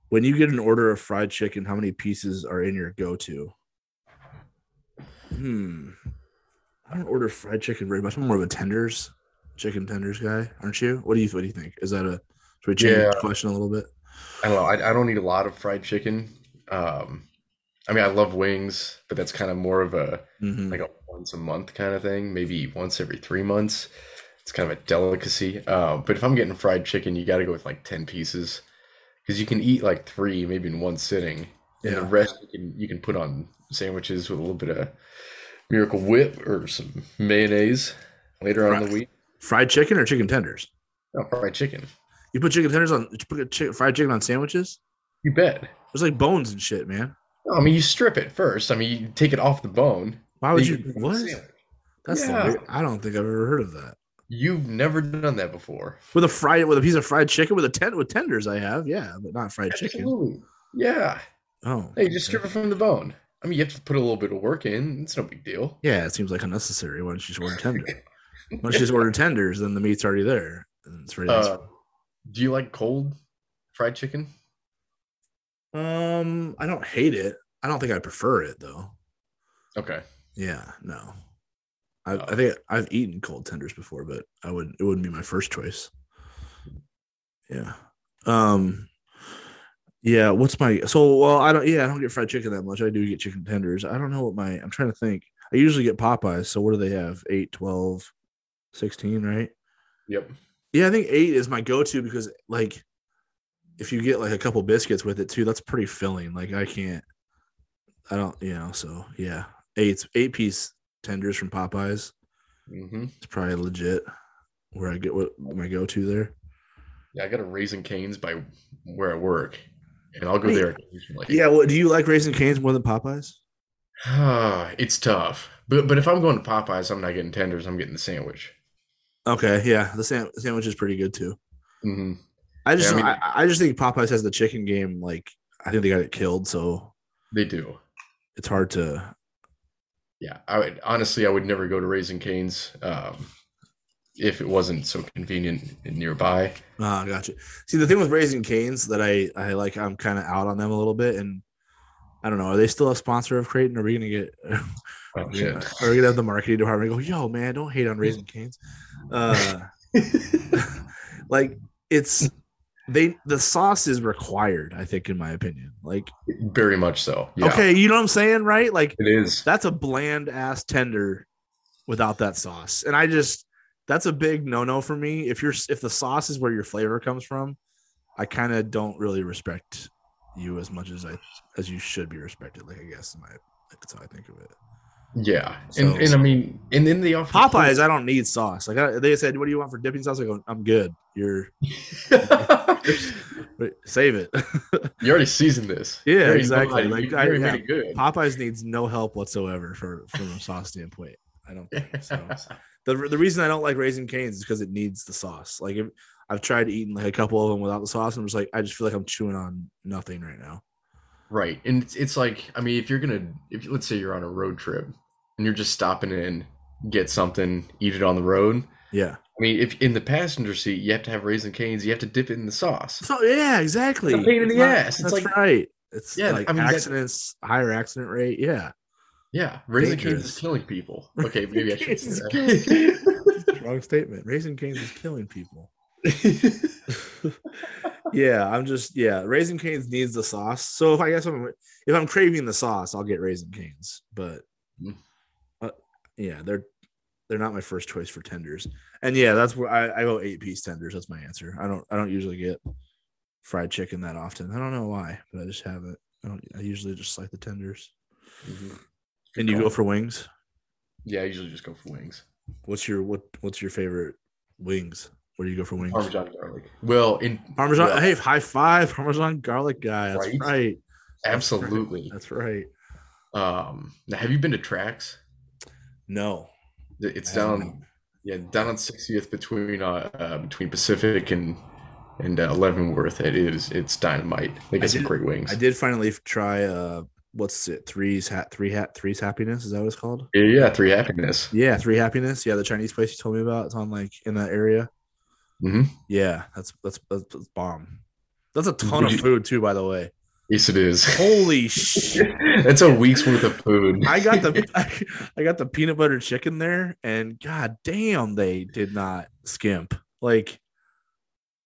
Speaker 1: when you get an order of fried chicken, how many pieces are in your go-to? Hmm. I don't order fried chicken very much. I'm more of a tenders, chicken tenders guy, aren't you? What do you what do you think? Is that a should we change
Speaker 2: Yeah.
Speaker 1: the question a little bit?
Speaker 2: I don't know. I, I don't eat a lot of fried chicken. Um, I mean, I love wings, but that's kind of more of a
Speaker 1: Mhm.
Speaker 2: like a once a month kind of thing, maybe once every three months. It's kind of a delicacy. Uh, but if I'm getting fried chicken, you got to go with like 10 pieces because you can eat like three, maybe in one sitting. And the rest you can, you can put on sandwiches with a little bit of Miracle Whip or some mayonnaise later on in the week.
Speaker 1: Fried chicken or chicken tenders?
Speaker 2: Oh, fried chicken.
Speaker 1: You put chicken tenders on you put fried chicken on sandwiches?
Speaker 2: You bet.
Speaker 1: It's like bones and shit, man.
Speaker 2: No, I mean, you strip it first. I mean, you take it off the bone.
Speaker 1: Why would you
Speaker 2: put it on a
Speaker 1: what? That's the
Speaker 2: Yeah.
Speaker 1: weird- I don't think I've ever heard of that.
Speaker 2: You've never done that before.
Speaker 1: With a fried with a piece of fried chicken with a tent with tenders, I have, yeah, but not fried chicken.
Speaker 2: Absolutely. Yeah.
Speaker 1: Oh,
Speaker 2: Hey, just strip it from the bone. I mean, you have to put a little bit of work in. It's no big deal.
Speaker 1: Yeah, it seems like unnecessary. Why don't you just order tender? Why don't you just order tenders? Then the meat's already there, and it's ready.
Speaker 2: Uh, do you like cold fried chicken?
Speaker 1: um, I don't hate it. I don't think I prefer it though.
Speaker 2: Okay.
Speaker 1: Yeah, no. I,
Speaker 2: Oh.
Speaker 1: I think I've eaten cold tenders before, but I would it wouldn't be my first choice. Yeah. Um. Yeah. What's my so? Well, I don't. Yeah, I don't get fried chicken that much. I do get chicken tenders. I don't know what my. I'm trying to think. I usually get Popeyes. So what do they have? 8, 12, 16, right?
Speaker 2: Yep.
Speaker 1: Yeah, I think eight is my go-to because like if you get like a couple biscuits with it too, that's pretty filling. Like I can't I don't you know, so yeah. Eight eight piece tenders from Popeyes.
Speaker 2: hmm
Speaker 1: It's probably legit where I get what my go-to there.
Speaker 2: Yeah, I got a Raising Cane's by where I work, and I'll go there occasionally.
Speaker 1: Yeah, well, do you like Raising Cane's more than Popeyes?
Speaker 2: it's tough. But but if I'm going to Popeyes, I'm not getting tenders. I'm getting the sandwich.
Speaker 1: Okay, yeah, the sam- sandwich is pretty good too.
Speaker 2: hmm
Speaker 1: I just
Speaker 2: Yeah, I
Speaker 1: I, I just think Popeyes has the chicken game like I think they got it killed, so
Speaker 2: They do.
Speaker 1: it's hard to
Speaker 2: Yeah, I would honestly, I would never go to Raising Cane's um, if it wasn't so convenient and nearby.
Speaker 1: Ah, gotcha. See, the thing with Raising Cane's that I I like, I'm kind of out on them a little bit, and I don't know. Are they still a sponsor of Creighton? Are we gonna get?
Speaker 2: Oh,
Speaker 1: Are we
Speaker 2: shit.
Speaker 1: gonna, are we gonna have the marketing department go? Yo, man, don't hate on Raising Cane's. Uh, like it's they the sauce is required. I think, in my opinion. Like,
Speaker 2: Very much so. Yeah,
Speaker 1: okay, you know what I'm saying, right? Like
Speaker 2: it is.
Speaker 1: that's a bland ass tender without that sauce and i just that's a big no-no for me. If you're if the sauce is where your flavor comes from i kind of don't really respect you as much as i as you should be respected like i guess my that's how i think of it.
Speaker 2: Yeah,
Speaker 1: So-
Speaker 2: and and I mean, and then the offer
Speaker 1: popeyes i don't need sauce. Like I, they said what do you want for dipping sauce? I go i'm good. You're save it.
Speaker 2: You already seasoned this.
Speaker 1: Yeah,
Speaker 2: You already know
Speaker 1: exactly. Like, I- yeah. popeyes needs no help whatsoever for from a sauce standpoint i don't think so the, the reason I don't like Raising Cane's is because it needs the sauce. Like if, I've tried eating like a couple of them without the sauce, and I'm just like I just feel like I'm chewing on nothing right now.
Speaker 2: Right. And it's, it's like, I mean, if you're going to, if let's say you're on a road trip and you're just stopping in, get something, eat it on the road.
Speaker 1: Yeah.
Speaker 2: I mean, if in the passenger seat, you have to have Raising Cane's, you have to dip it in the sauce.
Speaker 1: So yeah, exactly.
Speaker 2: It's a pain in
Speaker 1: It's
Speaker 2: the ass. It's
Speaker 1: That's
Speaker 2: like-
Speaker 1: right. It's
Speaker 2: Yeah,
Speaker 1: like
Speaker 2: I mean, that-
Speaker 1: accidents, higher accident rate. Yeah.
Speaker 2: Yeah. Raising Cane's is killing people. Okay. Maybe I should say that.
Speaker 1: Wrong statement. Raising Cane's is killing people. yeah, I'm just yeah. Raising Cane's needs the sauce. So if I guess I'm if I'm craving the sauce, I'll get Raising Cane's. But
Speaker 2: Mm.
Speaker 1: uh, yeah, they're they're not my first choice for tenders. And yeah, that's where I, I go eight piece tenders. That's my answer. I don't I don't usually get fried chicken that often. I don't know why, but I just have it. I don't. I usually just like the tenders.
Speaker 2: Mm-hmm.
Speaker 1: And you go for wings.
Speaker 2: Yeah, I usually just go for wings.
Speaker 1: What's your what What's your favorite wings? Where do you go for wings?
Speaker 2: Parmesan garlic. Well, in
Speaker 1: Parmesan.
Speaker 2: well,
Speaker 1: Hey, high five, Parmesan garlic guy. That's
Speaker 2: Right?
Speaker 1: right.
Speaker 2: absolutely.
Speaker 1: That's right.
Speaker 2: Um, now, have you been to Tracks?
Speaker 1: No,
Speaker 2: It's down, yeah, down on 60th between uh, uh between Pacific and and uh, Leavenworth. It is it's dynamite. They
Speaker 1: I
Speaker 2: get some
Speaker 1: did-
Speaker 2: great wings.
Speaker 1: I did finally try. Uh, what's it? Three's hat. Three hat. Three's happiness. Is that what it's called?
Speaker 2: Yeah, three happiness.
Speaker 1: Yeah, three happiness. Yeah, the Chinese place you told me about. It's on like in that area.
Speaker 2: hmm
Speaker 1: Yeah, that's that's that's, that's bomb. That's a ton of food too, by the way.
Speaker 2: Yes, it is.
Speaker 1: Holy shit!
Speaker 2: That's a week's worth of food.
Speaker 1: I got the I, I got the peanut butter chicken there, and god damn, they did not skimp. Like,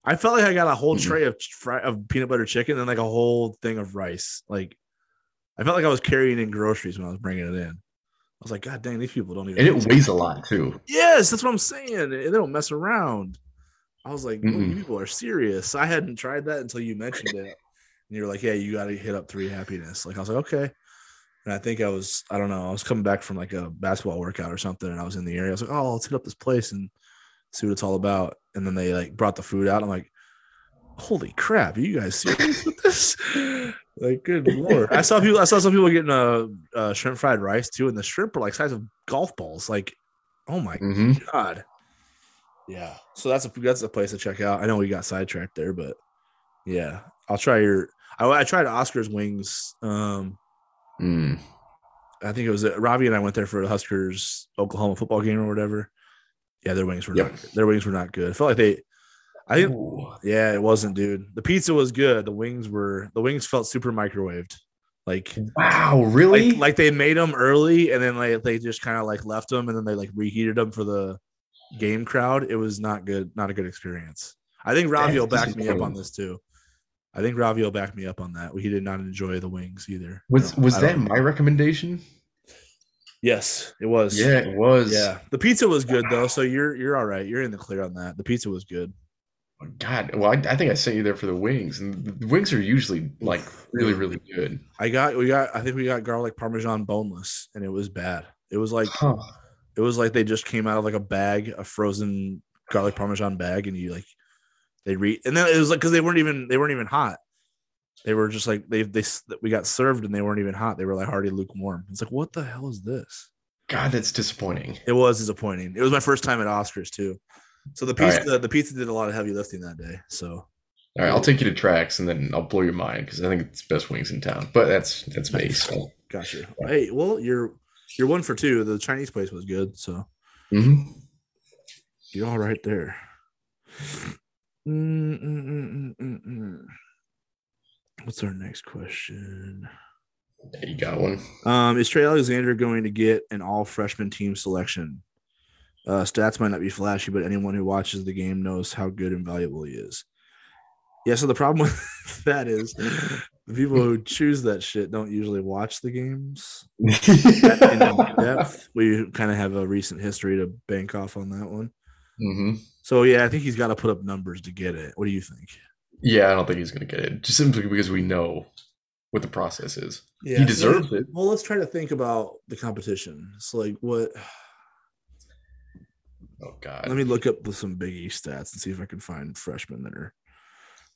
Speaker 1: I felt like I got a whole tray of fry, of peanut butter chicken and like a whole thing of rice. Like, I felt like I was carrying in groceries when I was bringing it in. I was like, God dang, these people don't even.
Speaker 2: and it weighs a lot too.
Speaker 1: Yes, that's what I'm saying. They don't mess around. I was like, you
Speaker 2: Mm-mm.
Speaker 1: people are serious. I hadn't tried that until you mentioned it. And you're like, yeah, you got to hit up three happiness. Like, I was like, okay. And I think I was, I don't know, I was coming back from like a basketball workout or something. And I was in the area. I was like, oh, let's hit up this place and see what it's all about. And then they like brought the food out. I'm like, holy crap, are you guys serious with this? like, good lord. I saw people, I saw some people getting a, uh shrimp fried rice too. And the shrimp are like size of golf balls. Like, oh my
Speaker 2: hmm
Speaker 1: God. Yeah. So that's a that's a place to check out. I know we got sidetracked there, but yeah, I'll try your. I, I tried Oscar's wings. Um,
Speaker 2: Mm.
Speaker 1: I think it was uh, Robbie and I went there for the Huskers Oklahoma football game or whatever. Yeah, their wings were
Speaker 2: Yep.
Speaker 1: not. Their wings were not good. I felt like they. I think.
Speaker 2: Ooh.
Speaker 1: Yeah, it wasn't, dude. The pizza was good. The wings were. The wings felt super microwaved. Like.
Speaker 2: Wow, really?
Speaker 1: Like, like they made them early and then like they just kind of like left them and then they like reheated them for the game crowd. It was not good, not a good experience. I think Ravi will back me up on this too. I think Ravi will back me up on that. He did not enjoy the wings either.
Speaker 2: was
Speaker 1: don't-
Speaker 2: was that
Speaker 1: don't-
Speaker 2: my recommendation?
Speaker 1: Yes, it was.
Speaker 2: Yeah, it was.
Speaker 1: yeah. The pizza was good though, so you're you're all right. You're in the clear on that. The pizza was good.
Speaker 2: Oh, God, well, I, I think I sent you there for the wings, and the wings are usually like really, really good.
Speaker 1: I got we got I think we got garlic parmesan boneless, and it was bad. It was like
Speaker 2: Huh.
Speaker 1: it was like they just came out of like a bag, a frozen garlic parmesan bag, and you like they re and then it was like because they weren't even they weren't even hot. They were just like they they we got served and they weren't even hot. They were like already lukewarm. It's like what the hell is this?
Speaker 2: God, that's disappointing.
Speaker 1: It was disappointing. It was my first time at Oscars too. So the pizza
Speaker 2: right.
Speaker 1: the, pizza did a lot of heavy lifting that day. So
Speaker 2: All right, I'll take you to tracks, and then I'll blow your mind because I think it's best wings in town. But that's that's me. So.
Speaker 1: gotcha. Hey, well you're you're one for two. The Chinese place was good, so
Speaker 2: Mhm.
Speaker 1: you're all right there. Mm, mm, mm, mm, mm, mm. What's our next question?
Speaker 2: Yeah, you got one.
Speaker 1: Um, is Trey Alexander going to get an all freshman team selection? Uh, stats might not be flashy, but anyone who watches the game knows how good and valuable he is. Yeah, so the problem with that is the people who choose that shit don't usually watch the games in depth. We kind of have a recent history to bank off on that one.
Speaker 2: hmm
Speaker 1: So yeah, I think he's got to put up numbers to get it. What do you think?
Speaker 2: Yeah, I don't think he's going to get it, just simply because we know what the process is.
Speaker 1: Yeah,
Speaker 2: he deserves it.
Speaker 1: Well, let's try to think about the competition. It's like what
Speaker 2: Oh God.
Speaker 1: Let me look up the, some Big East stats and see if I can find freshmen that are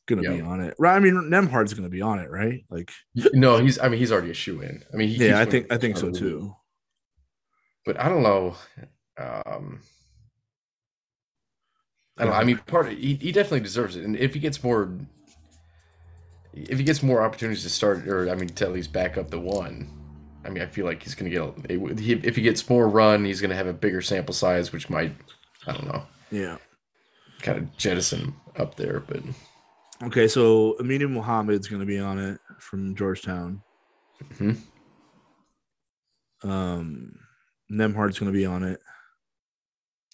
Speaker 1: going to be on it. Right? I mean, Nembhard's going to be on it, right? Like,
Speaker 2: no, he's. I mean, he's already a shoe in. I mean, he
Speaker 1: yeah, I think I think so too.
Speaker 2: But I don't know. Um, I don't know. I mean, part of, he he definitely deserves it, and if he gets more, if he gets more opportunities to start, or I mean, to at least back up the one. I mean, I feel like he's going to get. A, if he gets more run, he's going to have a bigger sample size, which might, I don't know,
Speaker 1: Yeah.
Speaker 2: kind of jettison up there. But
Speaker 1: Okay, so Aminu Mohammed's going to be on it from Georgetown.
Speaker 2: Mhm.
Speaker 1: Um, Nembhard's going to be on it.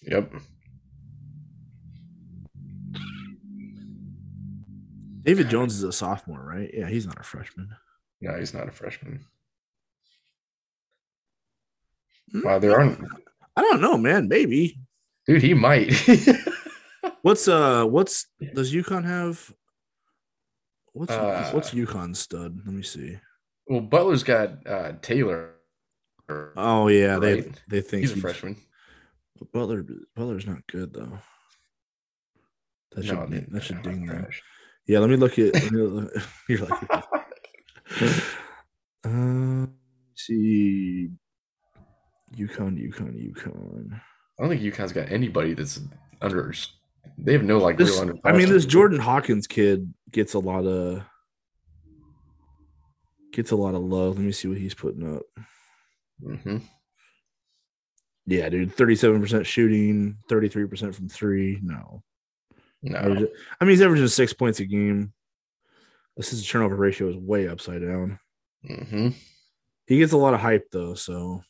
Speaker 2: yep,
Speaker 1: David Jones is a sophomore, right? Yeah, he's not a freshman.
Speaker 2: no, he's not a freshman.
Speaker 1: Hmm?
Speaker 2: Wow, there aren't
Speaker 1: I don't know, man. Maybe.
Speaker 2: Dude, he might.
Speaker 1: What's uh what's does UConn have what's
Speaker 2: Uh,
Speaker 1: what's UConn stud? Let me see.
Speaker 2: well, Butler's got uh, Taylor.
Speaker 1: Oh yeah, they
Speaker 2: Right.
Speaker 1: they think
Speaker 2: He's a freshman.
Speaker 1: Butler Butler's not good though. That should
Speaker 2: No,
Speaker 1: ding-
Speaker 2: they-
Speaker 1: that should ding them. Yeah, let me look at. me look- You're like, uh, see, UConn, UConn, UConn.
Speaker 2: I don't think UConn's got anybody that's under. They have no like
Speaker 1: This,
Speaker 2: real under.
Speaker 1: I mean, this Jordan Hawkins kid gets a lot of gets a lot of love. Let me see what he's putting up.
Speaker 2: hmm
Speaker 1: Yeah, dude, thirty-seven percent shooting, thirty-three percent from three. No,
Speaker 2: No,
Speaker 1: I mean he's averaging six points a game. Assist to turnover ratio is way upside down.
Speaker 2: hmm
Speaker 1: He gets a lot of hype though, so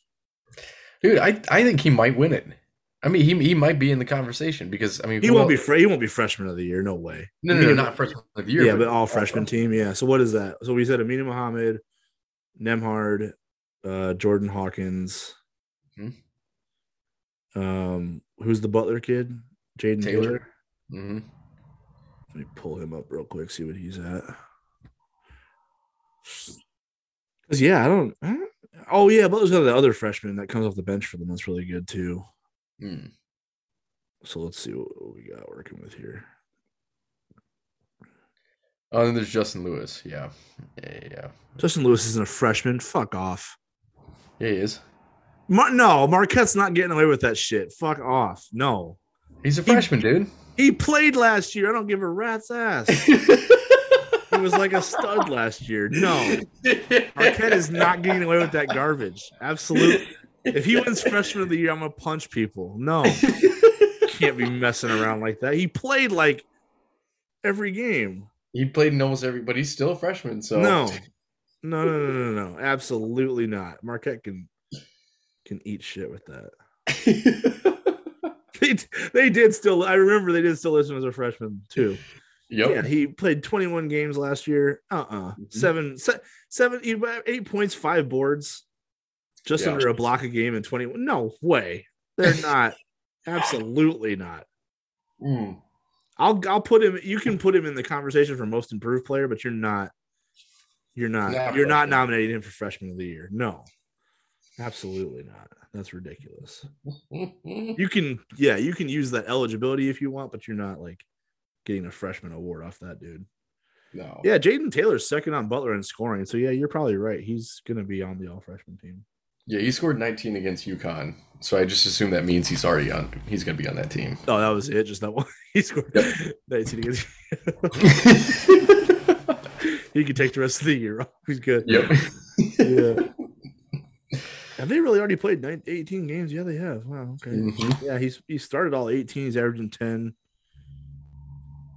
Speaker 2: dude, I I think he might win it. I mean, he he might be in the conversation because I mean,
Speaker 1: he won't be.
Speaker 2: else-
Speaker 1: Fre- he won't be freshman of the year. No way.
Speaker 2: No, no, no, not freshman of the year.
Speaker 1: yeah, but all freshman team. Yeah. So what is that? So we said Aminu Mohammed, Nembhard, uh, Jordan Hawkins.
Speaker 2: Mhm.
Speaker 1: Um, who's the Butler kid? Jayden Taylor.
Speaker 2: Taylor. hmm
Speaker 1: Let me pull him up real quick, see what he's at. Cause yeah, I don't. Don't- Oh yeah, Butler's got the other freshman that comes off the bench for them. That's really good too.
Speaker 2: Mm.
Speaker 1: So let's see what, we got working with here.
Speaker 2: Oh, and then there's Justin Lewis. Yeah, yeah, yeah.
Speaker 1: Justin Lewis isn't a freshman. Fuck off.
Speaker 2: Yeah, he is.
Speaker 1: Mar- no, Marquette's not getting away with that shit. Fuck off. No.
Speaker 2: He's a freshman, dude.
Speaker 1: He played last year. I don't give a rat's ass. He was like a stud last year. No. Marquette is not getting away with that garbage. Absolutely. If he wins freshman of the year, I'm gonna punch people. No. Can't be messing around like that. He played like every game.
Speaker 2: he played in almost every, but he's still a freshman. So
Speaker 1: No. No, no, no, no, no. Absolutely not. Marquette can can eat shit with that. They, they did still. I remember they did still listen as a freshman too.
Speaker 2: yep.
Speaker 1: Yeah, he played 21 games last year. Uh uh
Speaker 2: Mhm.
Speaker 1: Seven, se- seven, eight points, five boards, just
Speaker 2: Yeah.
Speaker 1: under a block a game in 21. No way. They're not. Absolutely not.
Speaker 2: Mm.
Speaker 1: I'll I'll put him. You can put him in the conversation for most improved player, but you're not. You're not.
Speaker 2: Not
Speaker 1: you're not nominating him for freshman of the year. No, absolutely not. That's ridiculous. You can, yeah, you can use that eligibility if you want, but you're not like getting a freshman award off that dude.
Speaker 2: no.
Speaker 1: Yeah, Jayden Taylor's second on Butler in scoring. So yeah, you're probably right. He's gonna be on the all freshman team.
Speaker 2: Yeah, he scored 19 against UConn. So I just assume that means he's already on. He's going to be on that team.
Speaker 1: Oh, that was it. Just that one. He scored
Speaker 2: Yep.
Speaker 1: 19 against. he could take the rest of the year off. He's good.
Speaker 2: yep.
Speaker 1: Yeah. Have they really already played nine, 18 games? Yeah, they have. Wow. Okay.
Speaker 2: Mhm.
Speaker 1: Yeah, he's he started all 18. He's averaging 10,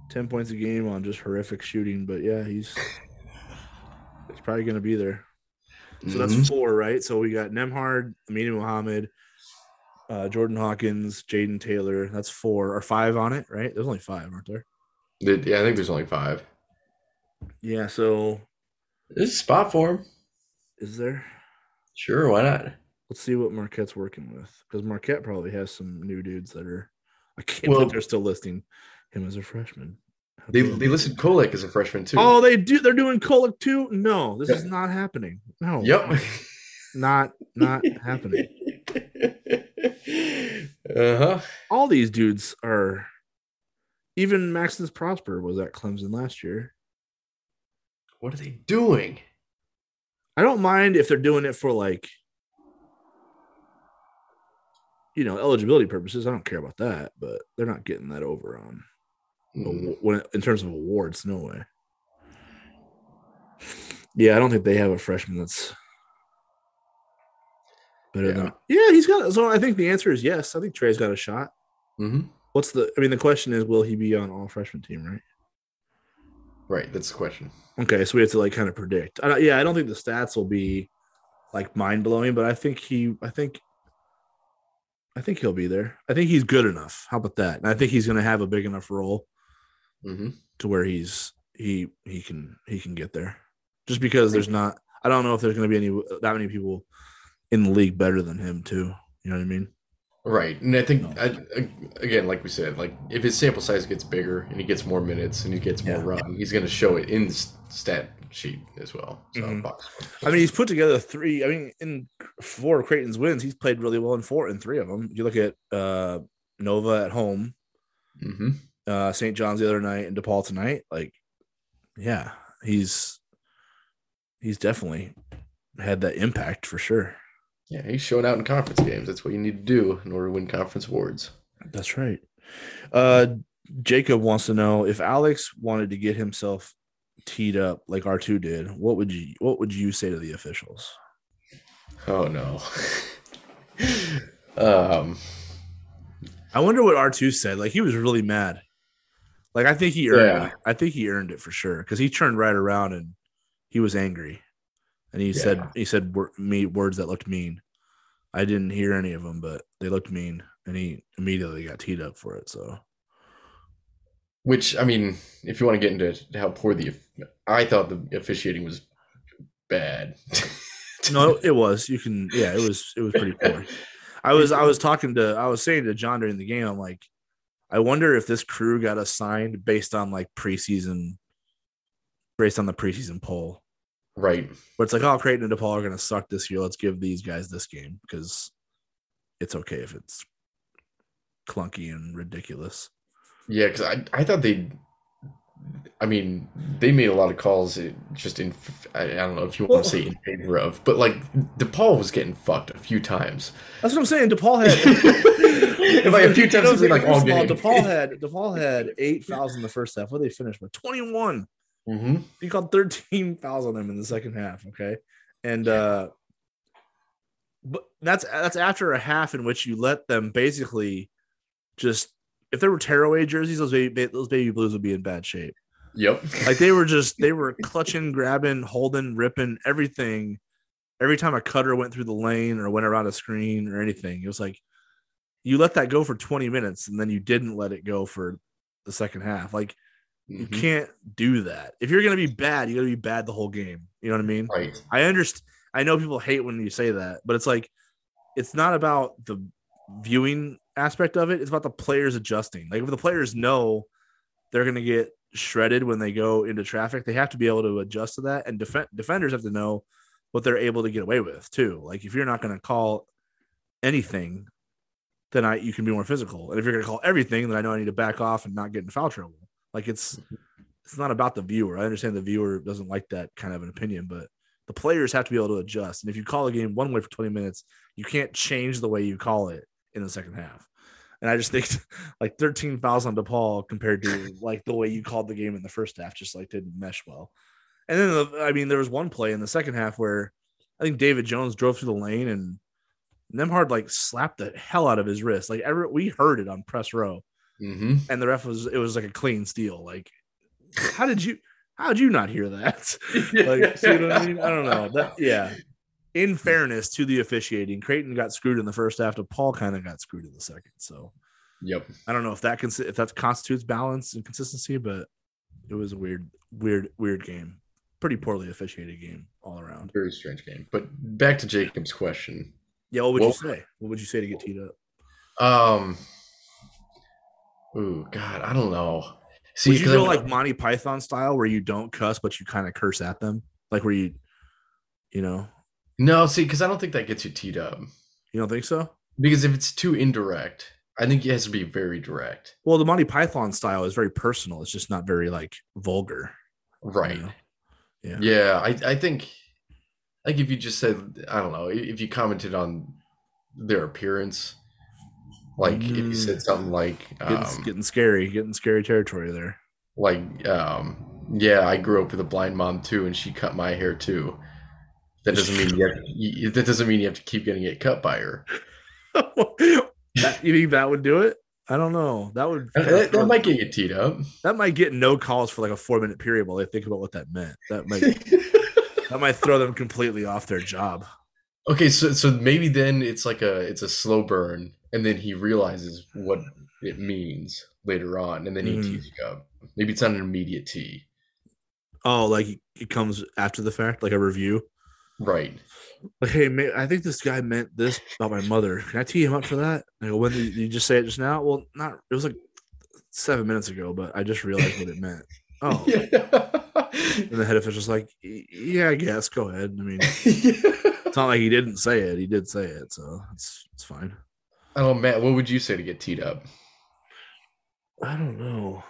Speaker 1: 10 points a game on just horrific shooting. But yeah, he's he's probably gonna be there. So that's
Speaker 2: Mhm.
Speaker 1: four, right? So we got Nembhard, Aminu Mohammed, uh, Jordan Hawkins, Jayden Taylor. That's four or five on it, right? There's only five, aren't there?
Speaker 2: Yeah, I think there's only five.
Speaker 1: Yeah. So
Speaker 2: There's a spot for him.
Speaker 1: is there?
Speaker 2: Sure, why not?
Speaker 1: Let's see what Marquette's working with because Marquette probably has some new dudes that are. I can't
Speaker 2: Well-
Speaker 1: believe they're still listing him as a freshman.
Speaker 2: They, they listed Kolek as a freshman too.
Speaker 1: Oh, they do. They're doing Kolek too. No, this is not happening. No.
Speaker 2: yep.
Speaker 1: Not not happening.
Speaker 2: uh huh.
Speaker 1: All these dudes are. Even Maximus Prosper was at Clemson last year.
Speaker 2: What are they doing?
Speaker 1: I don't mind if they're doing it for like, you know, eligibility purposes. I don't care about that, but they're not getting that over on
Speaker 2: Mm.
Speaker 1: when in terms of awards. No way. Yeah, I don't think they have a freshman that's better than. Yeah, he's got. So I think the answer is yes. I think Trey's got a shot.
Speaker 2: Mhm.
Speaker 1: What's the? I mean, the question is, will he be on all freshman team? Right.
Speaker 2: Right, that's the question.
Speaker 1: Okay, so we have to like kind of predict. I, yeah, I don't think the stats will be like mind blowing, but I think he, I think, I think he'll be there. I think he's good enough. How about that? And I think he's going to have a big enough role
Speaker 2: hmm
Speaker 1: to where he's he he can he can get there. Just because there's not, I don't know if there's going to be any that many people in the league better than him too. You know what I mean?
Speaker 2: Right, and I think I, again, like we said, like if his sample size gets bigger and he gets more minutes and he gets more
Speaker 1: Yeah.
Speaker 2: run, he's going to show it in the stat sheet as well. So,
Speaker 1: Mhm.
Speaker 2: box
Speaker 1: I mean, he's put together three. I mean, in four of Creighton's wins, he's played really well in four and three of them. You look at uh, Nova at home,
Speaker 2: hmm
Speaker 1: uh, St. John's the other night, and DePaul tonight. Like, yeah, he's he's definitely had that impact for sure.
Speaker 2: Yeah, he's showing out in conference games. That's what you need to do in order to win conference awards.
Speaker 1: That's right. Uh, Jacob wants to know if Alex wanted to get himself teed up like R two did. What would you What would you say to the officials?
Speaker 2: Oh no. um,
Speaker 1: I wonder what R two said. Like he was really mad. Like I think he earned
Speaker 2: Yeah.
Speaker 1: it. I think he earned it for sure because he turned right around and he was angry, and he said he said wor- me words that looked mean. I didn't hear any of them, but they looked mean, and he immediately got teed up for it. So
Speaker 2: which I mean, if you want to get into how poor the, I thought the officiating was bad.
Speaker 1: no, it was. You can, yeah, it was. It was pretty poor. I was, I was talking to, I was saying to John during the game, I'm like, I wonder if this crew got assigned based on like preseason, based on the preseason poll.
Speaker 2: right.
Speaker 1: But it's like, oh, Creighton and DePaul are going to suck this year. Let's give these guys this game because it's okay if it's clunky and ridiculous.
Speaker 2: Yeah, because I I thought they, I mean, they made a lot of calls. Eh, just in I, I don't know if you want to say in favor of, but like DePaul was getting fucked a few times.
Speaker 1: That's what I'm saying. DePaul had
Speaker 2: If, like, a few times like, all game.
Speaker 1: DePaul had DePaul had eight fouls in the first half. What did they finish with? 21.
Speaker 2: Mm-hmm.
Speaker 1: He called 13 fouls on them in the second half. Okay. And uh but that's that's after a half in which you let them basically just if there were tearaway jerseys, those baby those baby blues would be in bad shape.
Speaker 2: Yep.
Speaker 1: Like they were just they were clutching, grabbing, holding, ripping everything. Every time a cutter went through the lane or went around a screen or anything, it was like you let that go for 20 minutes and then you didn't let it go for the second half. Like you
Speaker 2: Mhm.
Speaker 1: can't do that. If you're gonna be bad, you gotta be bad the whole game. You know what I mean?
Speaker 2: Right.
Speaker 1: I understand. I know people hate when you say that, but it's like it's not about the viewing aspect of it. It's about the players adjusting. Like if the players know they're going to get shredded when they go into traffic, they have to be able to adjust to that. And def- defenders have to know what they're able to get away with too. Like if you're not going to call anything, then I you can be more physical. And if you're going to call everything, then I know I need to back off and not get in foul trouble. Like it's mm-hmm. it's not about the viewer. I understand the viewer doesn't like that kind of an opinion, but the players have to be able to adjust. And if you call a game one way for 20 minutes, you can't change the way you call it in the second half. And I just think like 13 fouls on DePaul compared to like the way you called the game in the first half just like didn't mesh well. And then the, I mean there was one play in the second half where I think David Jones drove through the lane and Nembhard like slapped the hell out of his wrist. Like every we heard it on press row
Speaker 2: Mm-hmm.
Speaker 1: and the ref was it was like a clean steal. Like how did you how did you not hear that? like see what I mean? I don't know. That yeah. In fairness to the officiating, Creighton got screwed in the first half. And Paul kind of got screwed in the second. So
Speaker 2: Yep.
Speaker 1: I don't know if that can if that constitutes balance and consistency, but it was a weird, weird, weird game. Pretty poorly officiated game all around.
Speaker 2: Very strange game. But back to Jacob's question.
Speaker 1: Yeah, what would
Speaker 2: Well-
Speaker 1: you say? What would you say to get teed up?
Speaker 2: Um. Ooh, God, I don't know. See,
Speaker 1: would you go like Monty Python style where you don't cuss but you kind of curse at them? Like where you you know,
Speaker 2: no, see, because I don't think that gets you teed up.
Speaker 1: you don't think so?
Speaker 2: Because if it's too indirect, I think it has to be very direct.
Speaker 1: Well, the Monty Python style is very personal. It's just not very like vulgar. you
Speaker 2: Right.
Speaker 1: know? Yeah.
Speaker 2: Yeah, I, I think like if you just said I don't know, if you commented on their appearance, like if you said
Speaker 1: Mm.
Speaker 2: something like
Speaker 1: Getting,
Speaker 2: um,
Speaker 1: getting scary, getting scary territory there.
Speaker 2: like um yeah, I grew up with a blind mom too, and she cut my hair too. That doesn't mean you have you, that doesn't mean you have to keep getting it cut by her.
Speaker 1: That- you think that would do it? I don't know. That would
Speaker 2: That, that might get you teed up.
Speaker 1: that might get no calls for like a four minute period while they think about what that meant. That might that might throw them completely off their job.
Speaker 2: okay, so so maybe then it's like a it's a slow burn, and then he realizes what it means later on, and then he
Speaker 1: Mhm.
Speaker 2: tees you up. Maybe it's not an immediate tee.
Speaker 1: Oh, like it comes after the fact, like a review.
Speaker 2: Right.
Speaker 1: Like, hey, man, I think this guy meant this about my mother. Can I tee him up for that? Go, when did you just say it just now? Well, not. It was like seven minutes ago, but I just realized what it meant. Oh,
Speaker 2: Yeah.
Speaker 1: and the head official's like, yeah, I guess. Go ahead. I mean, it's not like he didn't say it. He did say it, so it's it's fine.
Speaker 2: oh Matt, what would you say to get teed up?
Speaker 1: I don't know.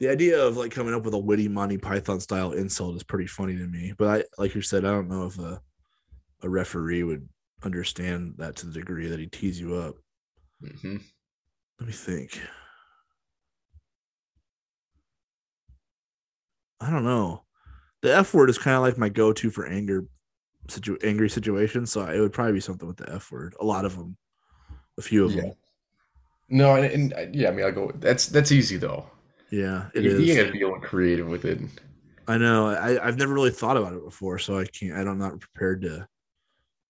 Speaker 1: The idea of like coming up with a witty Monty Python style insult is pretty funny to me. But I, like you said, I don't know if a a referee would understand that to the degree that he tees you up.
Speaker 2: hmm
Speaker 1: Let me think. I don't know. The F word is kind of like my go-to for anger, situ- angry situations. So it would probably be something with the F word. A lot of them, a few of
Speaker 2: Yeah.
Speaker 1: them.
Speaker 2: No, and, and uh, yeah, I mean, I'll go. That's that's easy though.
Speaker 1: Yeah, it
Speaker 2: you,
Speaker 1: is.
Speaker 2: you gotta be a little creative with it.
Speaker 1: I know. I, I've never really thought about it before, so I can't. I'm not prepared to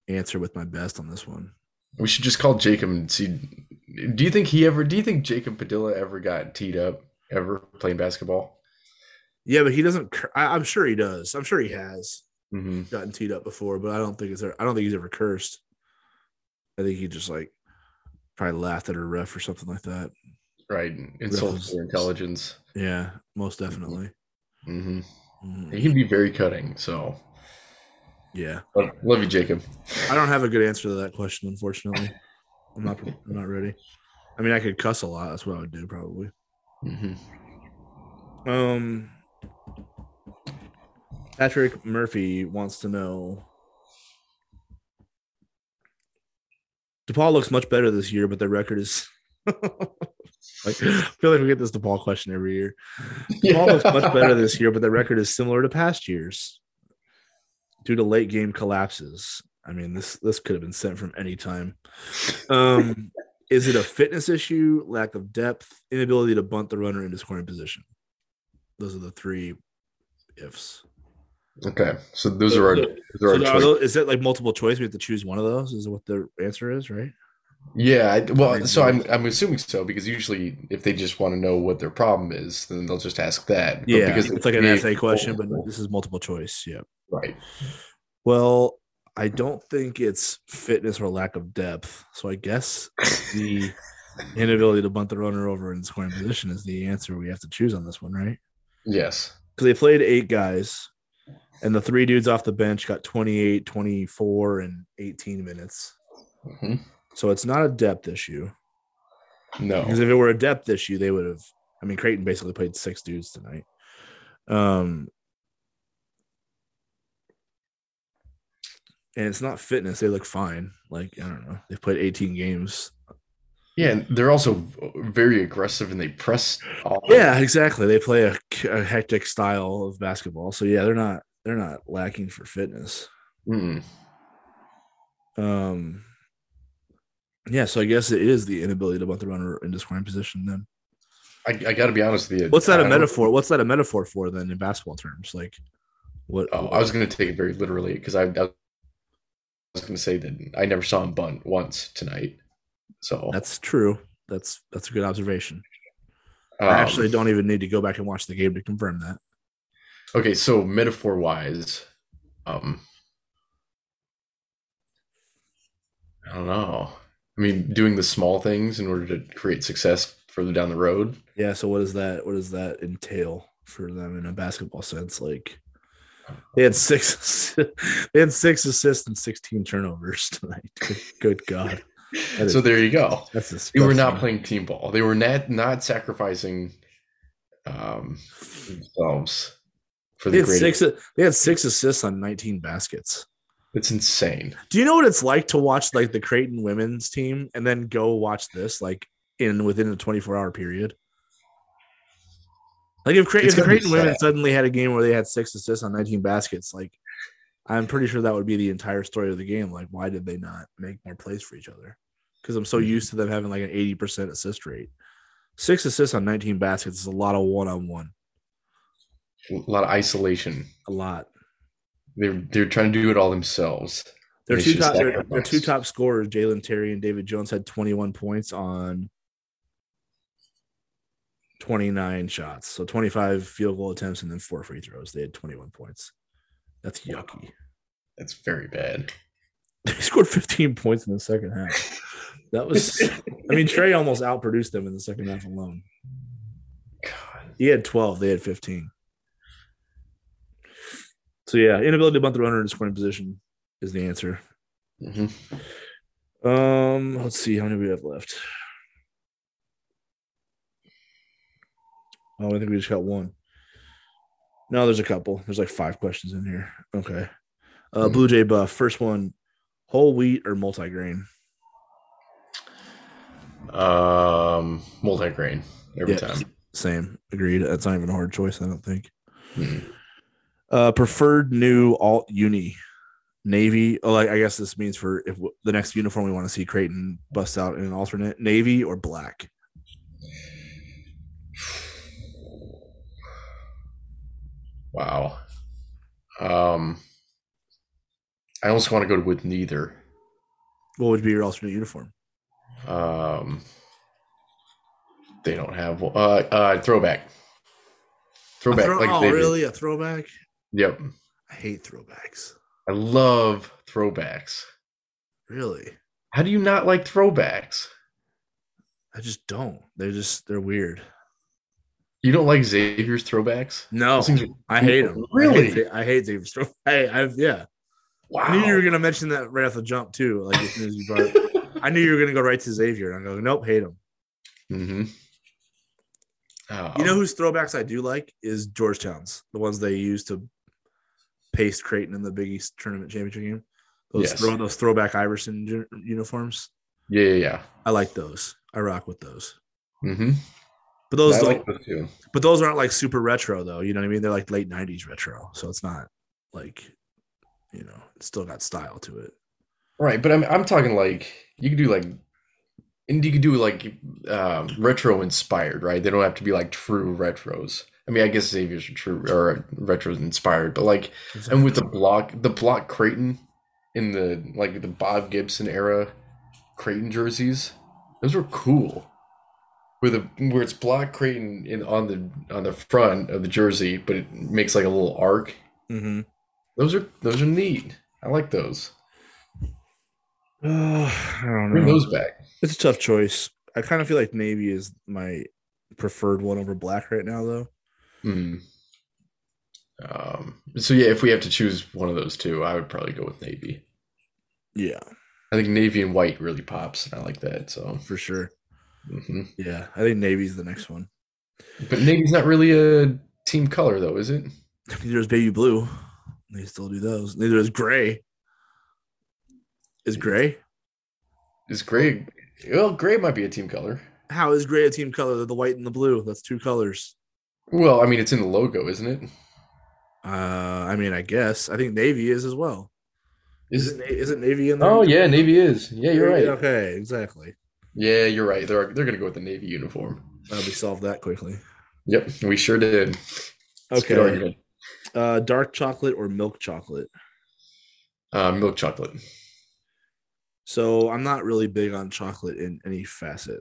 Speaker 1: answer with my best on this one.
Speaker 2: We should just call Jacob and see. Do you think he ever? Do you think Jacob Padilla ever got teed up ever playing basketball?
Speaker 1: Yeah, but he doesn't. cur- I, I'm sure he does. I'm sure he has
Speaker 2: Mm-hmm.
Speaker 1: gotten teed up before, but I don't think it's. ever- I don't think he's ever cursed. I think he just like probably laughed at a ref or something like that.
Speaker 2: Right, insults their intelligence.
Speaker 1: Yeah, most definitely.
Speaker 2: hmm
Speaker 1: Mhm.
Speaker 2: He can be very cutting. So,
Speaker 1: Yeah,
Speaker 2: But love you, Jacob.
Speaker 1: I don't have a good answer to that question, unfortunately. I'm not. I'm not ready. I mean, I could cuss a lot. That's what I would do probably.
Speaker 2: hmm
Speaker 1: Um, Patrick Murphy wants to know. DePaul looks much better this year, but their record is. like, I feel like we get this DePaul question every year. DePaul looks much better this year, but their record is similar to past years due to late game collapses. I mean, this this could have been sent from any time. Um, is it a fitness issue, lack of depth, inability to bunt the runner into scoring position? Those are the three ifs.
Speaker 2: Okay, so those are our.
Speaker 1: So-
Speaker 2: Those are
Speaker 1: So
Speaker 2: our
Speaker 1: are those, is it like multiple choice? We have to choose one of those. Is what the answer is, right?
Speaker 2: Yeah, I, well, so I'm I'm assuming so because usually if they just want to know what their problem is, then they'll just ask that. But
Speaker 1: Yeah,
Speaker 2: because
Speaker 1: it's like an essay question, but this is multiple choice. Yeah.
Speaker 2: right.
Speaker 1: Well, I don't think it's fitness or lack of depth. So I guess the inability to bunt the runner over in scoring position is the answer we have to choose on this one, right?
Speaker 2: Yes.
Speaker 1: Because they played eight guys, and the three dudes off the bench got 28, 24, and 18 minutes.
Speaker 2: hmm
Speaker 1: So it's not a depth issue.
Speaker 2: No.
Speaker 1: Because if it were a depth issue, they would have. I mean, Creighton basically played six dudes tonight. Um, and it's not fitness; they look fine. Like I don't know, they've played 18 games.
Speaker 2: Yeah, and they're also very aggressive and they press. All
Speaker 1: Yeah, exactly. They play a, a hectic style of basketball. So yeah, they're not they're not lacking for fitness.
Speaker 2: Mm.
Speaker 1: Um, yeah, so I guess it is the inability to bunt the runner into scoring position. Then
Speaker 2: I, I got to be honest with you.
Speaker 1: what's that
Speaker 2: I
Speaker 1: a metaphor? What's that a metaphor for then in basketball terms? Like what?
Speaker 2: Oh, I was going to take it very literally because I, I was going to say that I never saw him bunt once tonight. So
Speaker 1: That's true. That's that's a good observation.
Speaker 2: um,
Speaker 1: I actually don't even need to go back and watch the game to confirm that.
Speaker 2: Okay, so metaphor wise, um, I don't know. I mean, doing the small things in order to create success further down the road.
Speaker 1: Yeah. So what does that what does that entail for them in a basketball sense? Like they had six they had six assists and 16 turnovers tonight. Good, God. That
Speaker 2: so
Speaker 1: is-
Speaker 2: there you go.
Speaker 1: That's
Speaker 2: They were not playing team ball. They were not not sacrificing um, themselves for
Speaker 1: They
Speaker 2: the
Speaker 1: had
Speaker 2: great.
Speaker 1: six they had six assists on 19 baskets.
Speaker 2: It's insane.
Speaker 1: Do you know what it's like to watch like the Creighton women's team and then go watch this like in within a 24 hour period? Like if, Cre- if the Creighton women suddenly had a game where they had six assists on 19 baskets, like I'm pretty sure that would be the entire story of the game. Like, why did they not make more plays for each other? Because I'm so
Speaker 2: Mhm.
Speaker 1: used to them having like an 80% assist rate. Six assists on 19 baskets is a lot of one on one.
Speaker 2: A lot of isolation.
Speaker 1: A lot.
Speaker 2: They're they're trying to do it all themselves.
Speaker 1: Their two top their, their two top scorers, Jalen Terry and David Jones, had 21 points on 29 shots. So 25 field goal attempts and then four free throws. They had 21 points. That's yucky.
Speaker 2: That's very bad.
Speaker 1: They scored 15 points in the second half. That was, I mean, Trey almost outproduced them in the second half alone.
Speaker 2: God.
Speaker 1: He had 12, they had 15. So, yeah, inability to bunt the runner in scoring position is the answer.
Speaker 2: Mhm.
Speaker 1: Um, let's see how many we have left. Oh, I think we just got one. No, there's a couple. There's like five questions in here. Okay. Uh,
Speaker 2: Mhm.
Speaker 1: Blue Jay Buff. First one: whole wheat or multigrain?
Speaker 2: Um, multi-grain every
Speaker 1: Yeah,
Speaker 2: time.
Speaker 1: Same. Agreed. That's not even a hard choice. I don't think.
Speaker 2: Mhm.
Speaker 1: Uh, preferred new alt uni, navy. Oh, like I guess this means for if w- the next uniform we want to see Creighton bust out in an alternate navy or black.
Speaker 2: Wow. Um, I almost want to go with neither.
Speaker 1: What would be your alternate uniform?
Speaker 2: Um, they don't have uh uh throwback. Throwback,
Speaker 1: throw-
Speaker 2: like
Speaker 1: oh, really? A throwback?
Speaker 2: Yep,
Speaker 1: I hate throwbacks.
Speaker 2: I love throwbacks.
Speaker 1: Really?
Speaker 2: How do you not like throwbacks?
Speaker 1: I just don't. They're just they're weird.
Speaker 2: You don't like Xavier's throwbacks?
Speaker 1: No,
Speaker 2: Those things are
Speaker 1: I hate them.
Speaker 2: Really?
Speaker 1: I hate, I hate Xavier Stroh. I, I've yeah.
Speaker 2: Wow.
Speaker 1: I knew you were gonna mention that right off the jump too. Like as soon as you brought, it. I knew you were gonna go right to Xavier, and I'm going, nope, hate him.
Speaker 2: mm-hmm. Um,
Speaker 1: You know whose throwbacks I do like is Georgetown's, the ones they used to paste Creighton in the Big East tournament championship game. Those
Speaker 2: Yes.
Speaker 1: throw those throwback Iverson uniforms.
Speaker 2: Yeah, yeah, yeah.
Speaker 1: I like those. I rock with those.
Speaker 2: Mm-hmm.
Speaker 1: But those don't,
Speaker 2: like those too.
Speaker 1: but those aren't like super retro though. You know what I mean? They're like late '90s retro, so it's not like you know, it's still got style to it.
Speaker 2: Right, but I'm I'm talking like you could do like and you could do like um, retro inspired, right? They don't have to be like true retros. I mean, I guess Xavier's are true or retros inspired, but like and with the block the block Creighton in the like the Bob Gibson era Creighton jerseys, those were cool. With a where it's block Creighton in on the on the front of the jersey, but it makes like a little arc.
Speaker 1: hmm
Speaker 2: Those are those are neat. I like those.
Speaker 1: I don't
Speaker 2: Bring those back.
Speaker 1: It's a tough choice. I kind of feel like navy is my preferred one over black right now, though.
Speaker 2: Hmm. Um, so yeah, if we have to choose one of those two, I would probably go with navy.
Speaker 1: Yeah,
Speaker 2: I think navy and white really pops, and I like that. So,
Speaker 1: for sure.
Speaker 2: mhm.
Speaker 1: Yeah, I think navy's the next one.
Speaker 2: but navy's not really a team color, though, is it?
Speaker 1: Neither is baby blue. They still do those. Neither is gray. Is gray?
Speaker 2: Is gray? Well, gray might be a team color.
Speaker 1: How is gray a team color? They're the white and the blue. That's two colors.
Speaker 2: Well, I mean, it's in the logo, isn't it?
Speaker 1: Uh, I mean, I guess. I think navy is as well. Is
Speaker 2: Is
Speaker 1: it? it navy in there?
Speaker 2: Oh yeah, navy is. Yeah, you're right.
Speaker 1: Okay, exactly.
Speaker 2: Yeah, you're right. They're they're gonna go with the navy uniform.
Speaker 1: Uh, we solved that quickly.
Speaker 2: Yep, we sure did.
Speaker 1: Okay. Uh, dark chocolate or milk chocolate?
Speaker 2: Uh, milk chocolate.
Speaker 1: So I'm not really big on chocolate in any facet.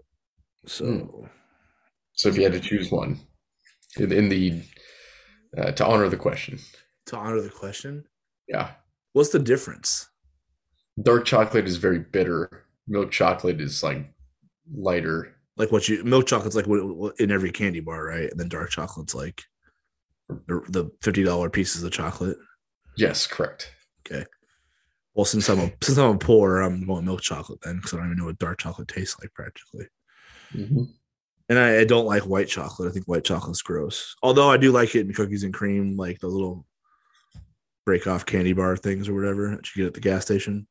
Speaker 1: So
Speaker 2: Hmm. So if you had to choose one, in, in the uh, to honor the question,
Speaker 1: to honor the question,
Speaker 2: yeah,
Speaker 1: what's the difference?
Speaker 2: dark chocolate is very bitter. Milk chocolate is like lighter.
Speaker 1: Like what you milk chocolate's like in every candy bar, right? And then dark chocolate's like the, fifty dollar pieces of chocolate.
Speaker 2: Yes, correct. Okay.
Speaker 1: Well, since I'm a since I'm a poor, I'm going milk chocolate then because I don't even know what dark chocolate tastes like practically.
Speaker 2: Mhm.
Speaker 1: And I, I don't like white chocolate. I think white chocolate's gross. Although I do like it in cookies and cream, like the little break off candy bar things or whatever that you get at the gas station.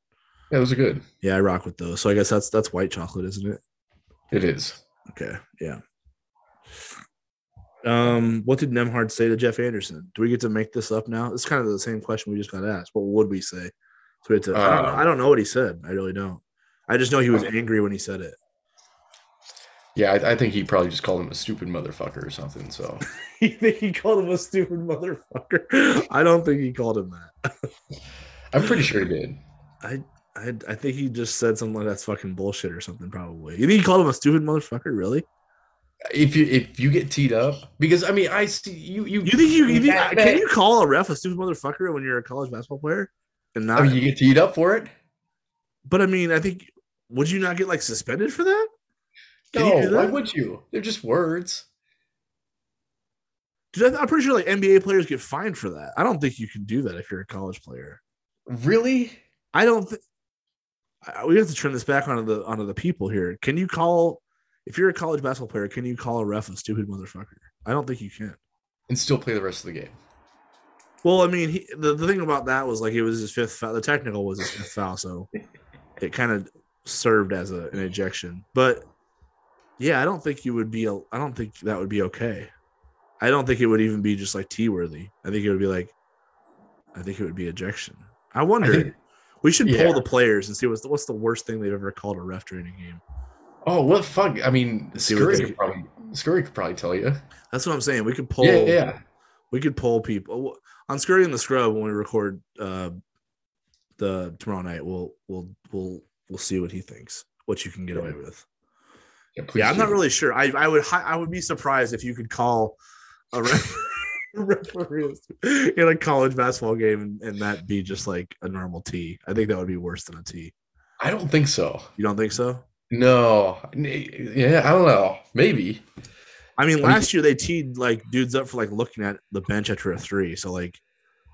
Speaker 2: Yeah, those are good.
Speaker 1: Yeah, I rock with those. So I guess that's that's white chocolate, isn't it?
Speaker 2: It is.
Speaker 1: Okay, yeah. Um, what did Nembhard say to Jeff Anderson? Do we get to make this up now? It's kind of the same question we just got asked. What would we say? So to, I, don't,
Speaker 2: Uh,
Speaker 1: I don't know what he said. I really don't. I just know he was angry when he said it.
Speaker 2: Yeah, I, I think he probably just called him a stupid motherfucker or something. So
Speaker 1: You think he called him a stupid motherfucker? I don't think he called him that.
Speaker 2: I'm pretty sure he did.
Speaker 1: I, I, I think he just said something like that's fucking bullshit or something. Probably. You think he called him a stupid motherfucker? Really?
Speaker 2: If you if you get teed up, because I mean, I see you you
Speaker 1: You think you, you think,
Speaker 2: That-
Speaker 1: can you call a ref a stupid motherfucker when you're a college basketball player? and
Speaker 2: I mean, you get teed up for it.
Speaker 1: but I mean, I think would you not get like suspended for that?
Speaker 2: No, why would you? They're just words.
Speaker 1: Dude, I'm pretty sure like NBA players get fined for that. I don't think you can do that if you're a college player.
Speaker 2: Really?
Speaker 1: I don't think we have to turn this back onto the onto the people here. Can you call if you're a college basketball player? Can you call a ref a stupid motherfucker? I don't think you can.
Speaker 2: And still play the rest of the game.
Speaker 1: Well, I mean, he, the the thing about that was like it was his fifth foul. The technical was his fifth foul, so it kind of served as a, an ejection. But yeah, I don't think you would be. I don't think that would be okay. I don't think it would even be just like T worthy. I think it would be like, I think it would be ejection. I wonder.
Speaker 2: think-
Speaker 1: we should
Speaker 2: yeah.
Speaker 1: poll the players and see what's the, what's the worst thing they've ever called a ref during a game.
Speaker 2: Oh, what fuck? I mean, Scurry could probably Scurry could probably tell you.
Speaker 1: That's what I'm saying. We could pull.
Speaker 2: Yeah, yeah.
Speaker 1: We could pull people on Scurry and the Scrub when we record uh, the tomorrow night. We'll we'll we'll we'll see what he thinks. What you can get away with.
Speaker 2: Yeah,
Speaker 1: Yeah, I'm not really sure. I I would I would be surprised if you could call a ref- referee in a college basketball game and, and that be just like a normal T. I think that would be worse than a T.
Speaker 2: I don't think so.
Speaker 1: You don't think so?
Speaker 2: No. Yeah, I don't know. Maybe.
Speaker 1: I mean,
Speaker 2: mean-
Speaker 1: last year they teed like dudes up for like looking at the bench after a three. So like,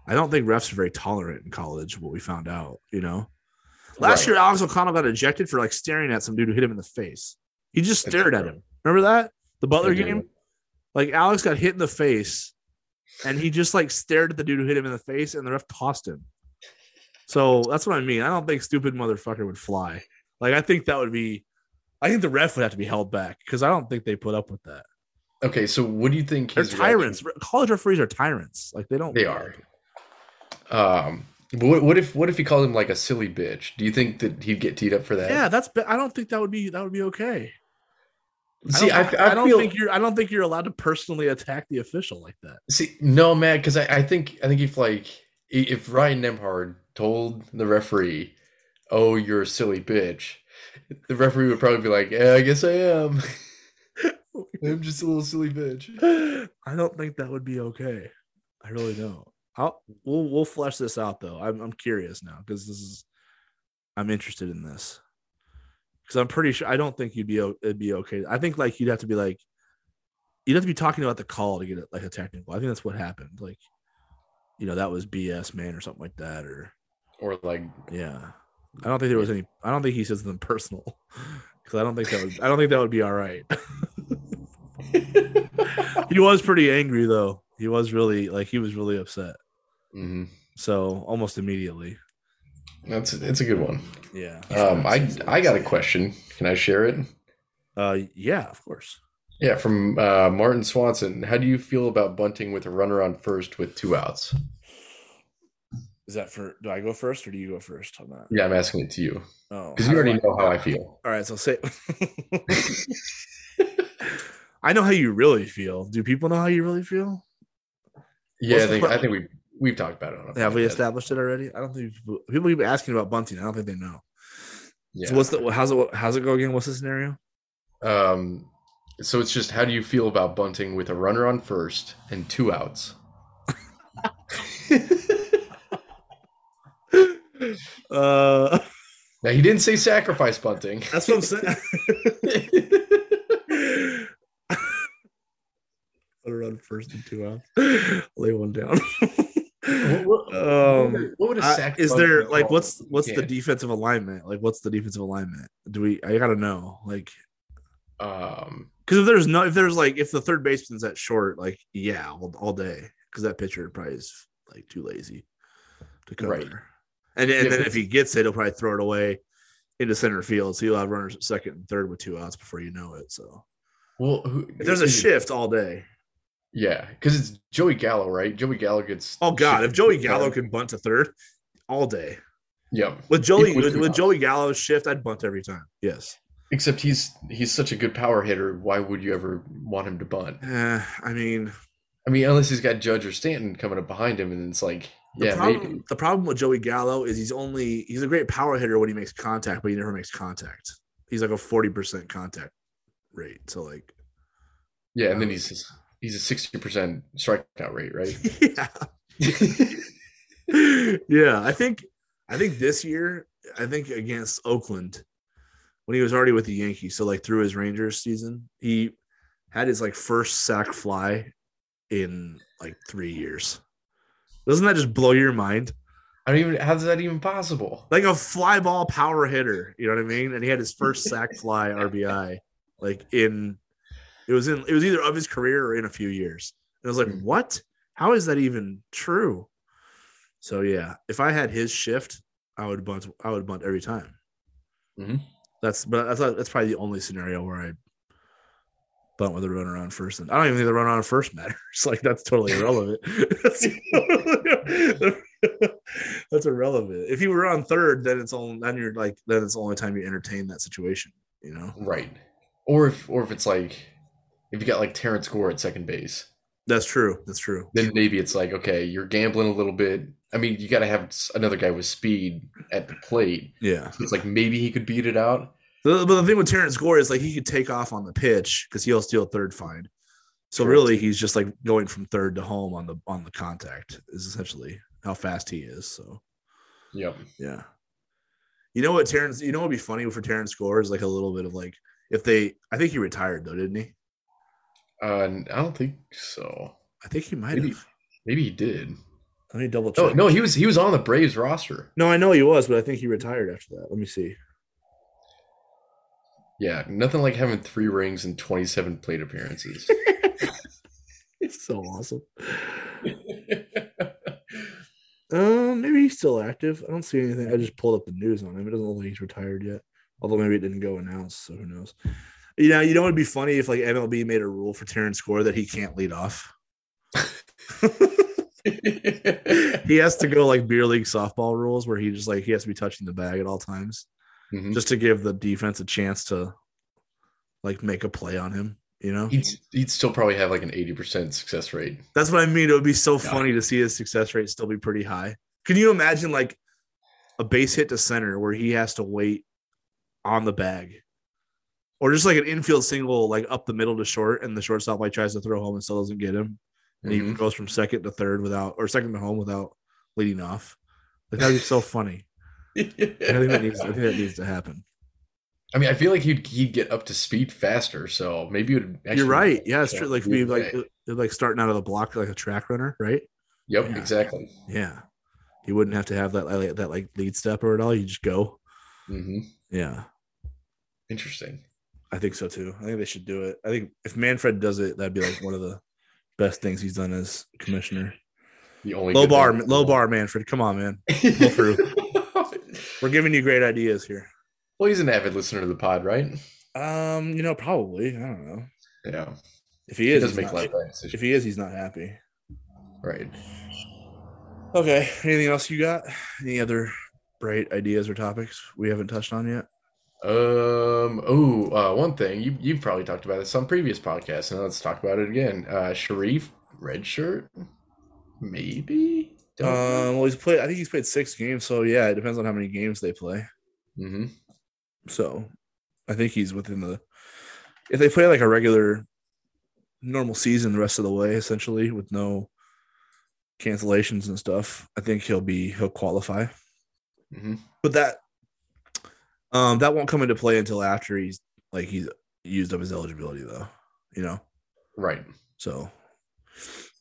Speaker 1: I don't think refs are very tolerant in college. What we found out, you know, last
Speaker 2: Right.
Speaker 1: year Alex O'Connell got ejected for like staring at some dude who hit him in the face. He just
Speaker 2: That's
Speaker 1: stared at him. Remember that the Butler game? Like Alex got hit in the face, and he just like stared at the dude who hit him in the face, and the ref tossed him. So that's what I mean. I don't think stupid motherfucker would fly. Like I think that would be. I think the ref would have to be held back because I don't think they put up with that.
Speaker 2: Okay, so what do you think
Speaker 1: They're tyrants. College referees are tyrants. Like they don't.
Speaker 2: They are. Um but what, what if what if he called him like a silly bitch? Do you think that he'd get teed up for that?
Speaker 1: Yeah, that's. I don't think that would be. That would be okay.
Speaker 2: See, I,
Speaker 1: I don't,
Speaker 2: I,
Speaker 1: I don't
Speaker 2: feel
Speaker 1: think you're. I don't think you're allowed to personally attack the official like that.
Speaker 2: see no man because I, I think I think if like if Ryan Nembhard told the referee, "Oh, you're a silly bitch," the referee would probably be like, "Yeah, I guess I am. I'm just a little silly bitch."
Speaker 1: I don't think that would be okay. I really don't. I'll we'll we'll flesh this out though. I'm I'm curious now because this is I'm interested in this because I'm pretty sure I don't think you'd be it'd be okay. I think like you'd have to be like you'd have to be talking about the call to get it like a technical. I think that's what happened. Like you know that was BS man or something like that or
Speaker 2: Or like,
Speaker 1: yeah. I don't think there was any. I don't think he said something personal because I don't think that would. I don't think that would be all right. he was pretty angry though. He was really like he was really upset.
Speaker 2: Mhm.
Speaker 1: So almost immediately.
Speaker 2: That's it's a good one.
Speaker 1: Yeah.
Speaker 2: Um, I I got a question. Can I share it?
Speaker 1: Uh, yeah, of course.
Speaker 2: Yeah, from uh, Martin Swanson. How do you feel about bunting with a runner on first with two outs?
Speaker 1: Is that for? Do I go first or do you go first on that?
Speaker 2: Yeah, I'm asking it to you
Speaker 1: Oh,
Speaker 2: because you already
Speaker 1: I-
Speaker 2: know how I feel.
Speaker 1: All right, so say. I know how you really feel. Do people know how you really feel?
Speaker 2: Yeah, I think I think we we've talked about it. On a
Speaker 1: Have we established it already? I don't think people, people keep asking about bunting. I don't think they know.
Speaker 2: Yeah.
Speaker 1: So what's the how's it how's it go again? What's the scenario?
Speaker 2: um, so it's just how do you feel about bunting with a runner on first and two outs?
Speaker 1: Uh,
Speaker 2: Now he didn't say sacrifice bunting.
Speaker 1: that's what I'm saying. I'll run first and two outs. Lay one down.
Speaker 2: What- what-
Speaker 1: um,
Speaker 2: what would a
Speaker 1: I-
Speaker 2: sack
Speaker 1: is there like
Speaker 2: called?
Speaker 1: what's what's the defensive alignment? Like what's the defensive alignment? Do we? I gotta know. Like
Speaker 2: um
Speaker 1: because if there's no if there's like if the third baseman's that short, like yeah, all, all day because that pitcher probably is like too lazy to cover.
Speaker 2: Right.
Speaker 1: And, and
Speaker 2: Yeah,
Speaker 1: then if he gets it, he'll probably throw it away into center field. So you'll have runners at second and third with two outs before you know it. So
Speaker 2: well who,
Speaker 1: if there's a shift all day.
Speaker 2: Yeah, because it's Joey Gallo, right? Joey Gallo gets.
Speaker 1: Oh God, if Joey Gallo
Speaker 2: third.
Speaker 1: could bunt to third all day
Speaker 2: yeah.
Speaker 1: with Joey
Speaker 2: with
Speaker 1: with,
Speaker 2: two
Speaker 1: with
Speaker 2: outs.
Speaker 1: Joey Gallo's shift, I'd bunt every time. Yes.
Speaker 2: Except he's he's such a good power hitter. Why would you ever want him to bunt?
Speaker 1: Eh, I mean,
Speaker 2: I mean, unless he's got Judge or Stanton coming up behind him, and it's like,
Speaker 1: the
Speaker 2: yeah,
Speaker 1: problem
Speaker 2: maybe.
Speaker 1: the problem with Joey Gallo is he's only he's a great power hitter when he makes contact, but he never makes contact. He's like a forty percent contact rate. So like,
Speaker 2: Yeah, and then he's he's a sixty percent strikeout rate, right?
Speaker 1: yeah, yeah. I think I think this year, I think against Oakland, when he was already with the Yankees, so like through his Rangers season, he had his like first sac fly in like three years. Doesn't that just blow your mind?
Speaker 2: I don't even. How's that even possible?
Speaker 1: Like a fly ball power hitter, you know what I mean? And he had his first sac fly RBI, like in it was in it was either of his career or in a few years. And I was like,
Speaker 2: Hmm.
Speaker 1: what? How is that even true? So yeah, if I had his shift, I would bunt. I would bunt every time.
Speaker 2: Mhm.
Speaker 1: That's but that's that's probably the only scenario where I bunt with a runner on first. And I don't even think the runner on first matters. Like that's totally irrelevant. that's irrelevant. If you were on third, then it's only then you're like then it's the only time you entertain that situation. You know,
Speaker 2: Right. Or if or if it's like if you got like Terrence Gore at second base,
Speaker 1: that's true. That's true.
Speaker 2: then maybe it's like okay, you're gambling a little bit. I mean, you got to have another guy with speed at the plate.
Speaker 1: Yeah.
Speaker 2: So it's like maybe he could beat it out.
Speaker 1: But the thing with Terrence Gore is like he could take off on the pitch because he'll steal third fine. So
Speaker 2: Correct.
Speaker 1: really, he's just like going from third to home on the on the contact is essentially how fast he is. So
Speaker 2: Yep.
Speaker 1: yeah, you know what Terrence? You know what'd be funny for Terrence Gore is like a little bit of like if they. I think he retired though, didn't he?
Speaker 2: Uh, I don't think so.
Speaker 1: I think he might
Speaker 2: Maybe.
Speaker 1: have.
Speaker 2: Maybe he did.
Speaker 1: Let me double
Speaker 2: No,
Speaker 1: check.
Speaker 2: no, he was he was on the Braves roster.
Speaker 1: no, I know he was, but I think he retired after that. Let me see.
Speaker 2: Yeah, nothing like having three rings and 27 plate appearances.
Speaker 1: It's so awesome. Um, maybe he's still active. I don't see anything. I just pulled up the news on him. It doesn't look like he's retired yet. Although maybe it didn't go announced, so who knows? You know, you know, it'd be funny if like MLB made a rule for Terrence Gore that he can't lead off. he has to go like beer league softball rules where he just like he has to be touching the bag at all times,
Speaker 2: Mhm.
Speaker 1: just to give the defense a chance to like make a play on him. You know,
Speaker 2: He'd, he'd still probably have like an 80% success rate.
Speaker 1: That's what I mean. It would be so
Speaker 2: Yeah.
Speaker 1: funny to see his success rate still be pretty high. Can you imagine like a base hit to center where he has to wait on the bag? Or just like an infield single, like up the middle to short, and the shortstop like tries to throw home and still doesn't get him. And he
Speaker 2: Mhm.
Speaker 1: goes from second to third without or second to home without leading off. Like that'd be so funny. I think that needs I think that needs to happen.
Speaker 2: I mean, I feel like he'd he'd get up to speed faster, so maybe it would. actually
Speaker 1: You're right. Yeah, it's true. Like
Speaker 2: be
Speaker 1: like like starting out of the block like a track runner, right?
Speaker 2: Yep,
Speaker 1: Yeah.
Speaker 2: exactly.
Speaker 1: Yeah. You wouldn't have to have that like that like lead step or at all. You just go.
Speaker 2: hmm
Speaker 1: Yeah.
Speaker 2: Interesting.
Speaker 1: I think so too. I think they should do it. I think if Manfred does it, that'd be like one of the best things he's done as commissioner.
Speaker 2: The only
Speaker 1: Low bar, low bar, Manfred. Come on, man.
Speaker 2: Pull
Speaker 1: through. We're giving you great ideas here.
Speaker 2: well, he's an avid listener to the pod, right?
Speaker 1: Um, you know, probably. I don't know.
Speaker 2: Yeah,
Speaker 1: If he
Speaker 2: he
Speaker 1: is,
Speaker 2: make
Speaker 1: not-
Speaker 2: a lot of bad
Speaker 1: if he is, he's not happy.
Speaker 2: Right.
Speaker 1: Okay. Anything else you got? Any other bright ideas or topics we haven't touched on yet?
Speaker 2: Um. Oh, uh, one thing you you've probably talked about this on previous podcasts, and let's talk about it again. Uh, Shereef, red shirt, maybe. Don't
Speaker 1: Um, well, he's played. I think he's played six games. So yeah, it depends on how many games they play.
Speaker 2: hmm
Speaker 1: So I think he's within the if they play like a regular normal season the rest of the way, essentially, with no cancellations and stuff, I think he'll be he'll qualify.
Speaker 2: hmm
Speaker 1: But that um that won't come into play until after he's like he's used up his eligibility though, you know.
Speaker 2: Right.
Speaker 1: So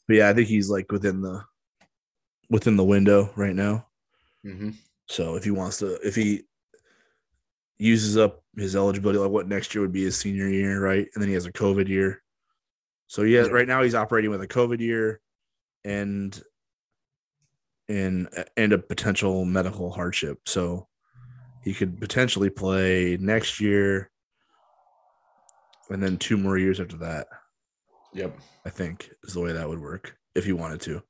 Speaker 1: but yeah, I think he's like within the within the window right now.
Speaker 2: hmm
Speaker 1: So if he wants to, if he uses up his eligibility, like what next year would be his senior year, right? And then he has a COVID year. So yeah,
Speaker 2: Yeah.
Speaker 1: right now he's operating with a COVID year and and and a potential medical hardship. So he could potentially play next year and then two more years after that,
Speaker 2: Yep.
Speaker 1: I think is the way that would work if he wanted to.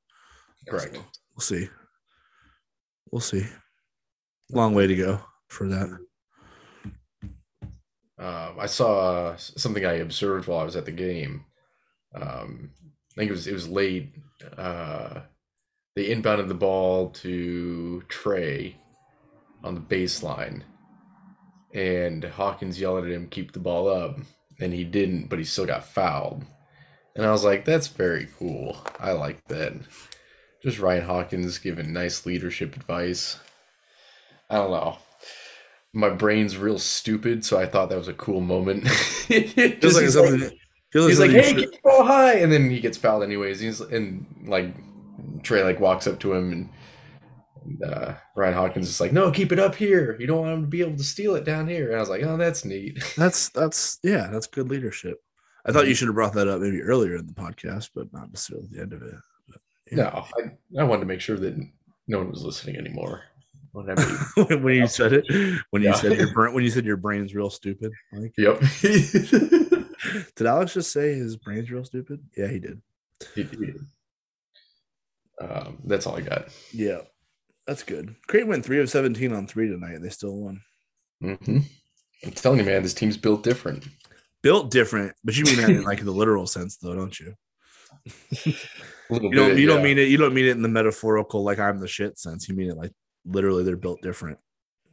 Speaker 2: Correct.
Speaker 1: We'll see. We'll see. Long way to go for that.
Speaker 2: Um, I saw something I observed while I was at the game. Um, I think it was it was late. Uh, they inbounded the ball to Trey on the baseline, and Hawkins yelled at him, "Keep the ball up," and he didn't, but he still got fouled. And I was like, "That's very cool. I like that." Just Ryan Hawkins giving nice leadership advice. I don't know. My brain's real stupid, so I thought that was a cool moment. Just
Speaker 1: like
Speaker 2: he's
Speaker 1: something.
Speaker 2: like, he's like, "Hey, keep the ball high," and then he gets fouled anyways. He's and like Trey like walks up to him and. And, Uh, Ryan Hawkins is like, no, keep it up here. You don't want him to be able to steal it down here. And I was like, oh, that's neat.
Speaker 1: That's that's yeah, that's good leadership. I thought you should have brought that up maybe earlier in the podcast, but not necessarily at the end of it.
Speaker 2: No, I, I wanted to make sure that no one was listening anymore. When I
Speaker 1: when you said it, when you said your brain, when you said your brain's real stupid. Like,
Speaker 2: yep.
Speaker 1: did Alex just say his brain's real stupid? Yeah, he did.
Speaker 2: He did. Um, that's all I got.
Speaker 1: Yeah, that's good. Creighton went three of seventeen on three tonight, and they still won.
Speaker 2: hmm I'm telling you, man, this team's built different.
Speaker 1: Built different, but you mean that in like the literal sense, though, don't you? You don't.
Speaker 2: bit,
Speaker 1: You don't mean it. You don't mean it in the metaphorical, like I'm the shit sense. You mean it like literally, they're built different.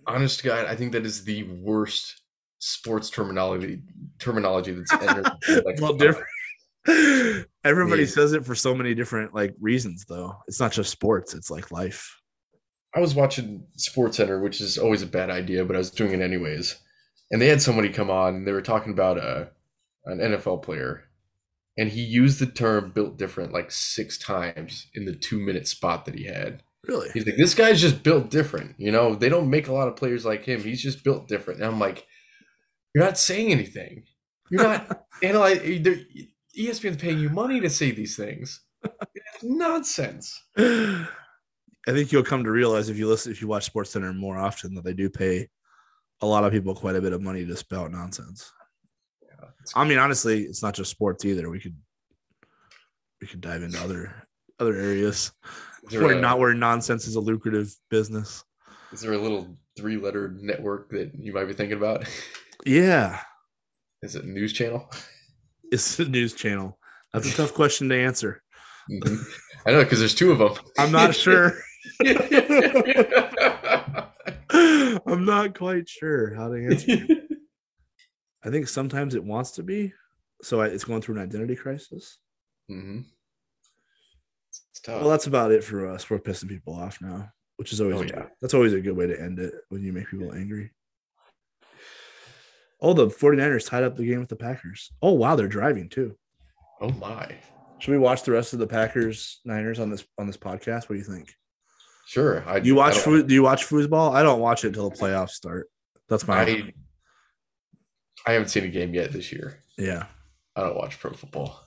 Speaker 2: Honest to God, I think that is the worst sports terminology terminology that's entered. like,
Speaker 1: Built different. Everybody
Speaker 2: Yeah.
Speaker 1: says it for so many different like reasons, though. It's not just sports; it's like life.
Speaker 2: I was watching Sports Center, which is always a bad idea, but I was doing it anyways. And they had somebody come on, and they were talking about a an NFL player, and he used the term "built different" like six times in the two minute spot that he had.
Speaker 1: Really?
Speaker 2: He's like, "This guy's just built different." You know, they don't make a lot of players like him. He's just built different. And I'm like, "You're not saying anything. You're not analyzing." ESPN's paying you money to say these things. It's nonsense.
Speaker 1: I think you'll come to realize if you listen, if you watch Sports Center more often, that they do pay a lot of people quite a bit of money to spout nonsense. I mean, honestly, it's not just sports either. We could we could dive into other other areas where not where nonsense is a lucrative business.
Speaker 2: Is there a little three letter network that you might be thinking about?
Speaker 1: Yeah,
Speaker 2: Is it news channel?
Speaker 1: it's a news channel. That's a tough question to answer.
Speaker 2: Mhm. I know because there's two of them.
Speaker 1: I'm not sure. I'm not quite sure how to answer. I think sometimes it wants to be, so I- it's going through an identity crisis.
Speaker 2: hmm It's tough.
Speaker 1: Well, that's about it for us. We're pissing people off now, which is always
Speaker 2: Oh, yeah.
Speaker 1: that's always a good way to end it when you make people angry. Oh, the 49ers tied up the game with the Packers. Oh, wow, they're driving too.
Speaker 2: oh my.
Speaker 1: Should we watch the rest of the Packers Niners on this on this podcast? What do you think?
Speaker 2: Sure. I,
Speaker 1: Do you watch foo- do you watch foosball? I don't watch it until the playoffs start. That's my
Speaker 2: I, I haven't seen a game yet this year.
Speaker 1: yeah.
Speaker 2: I don't watch pro football.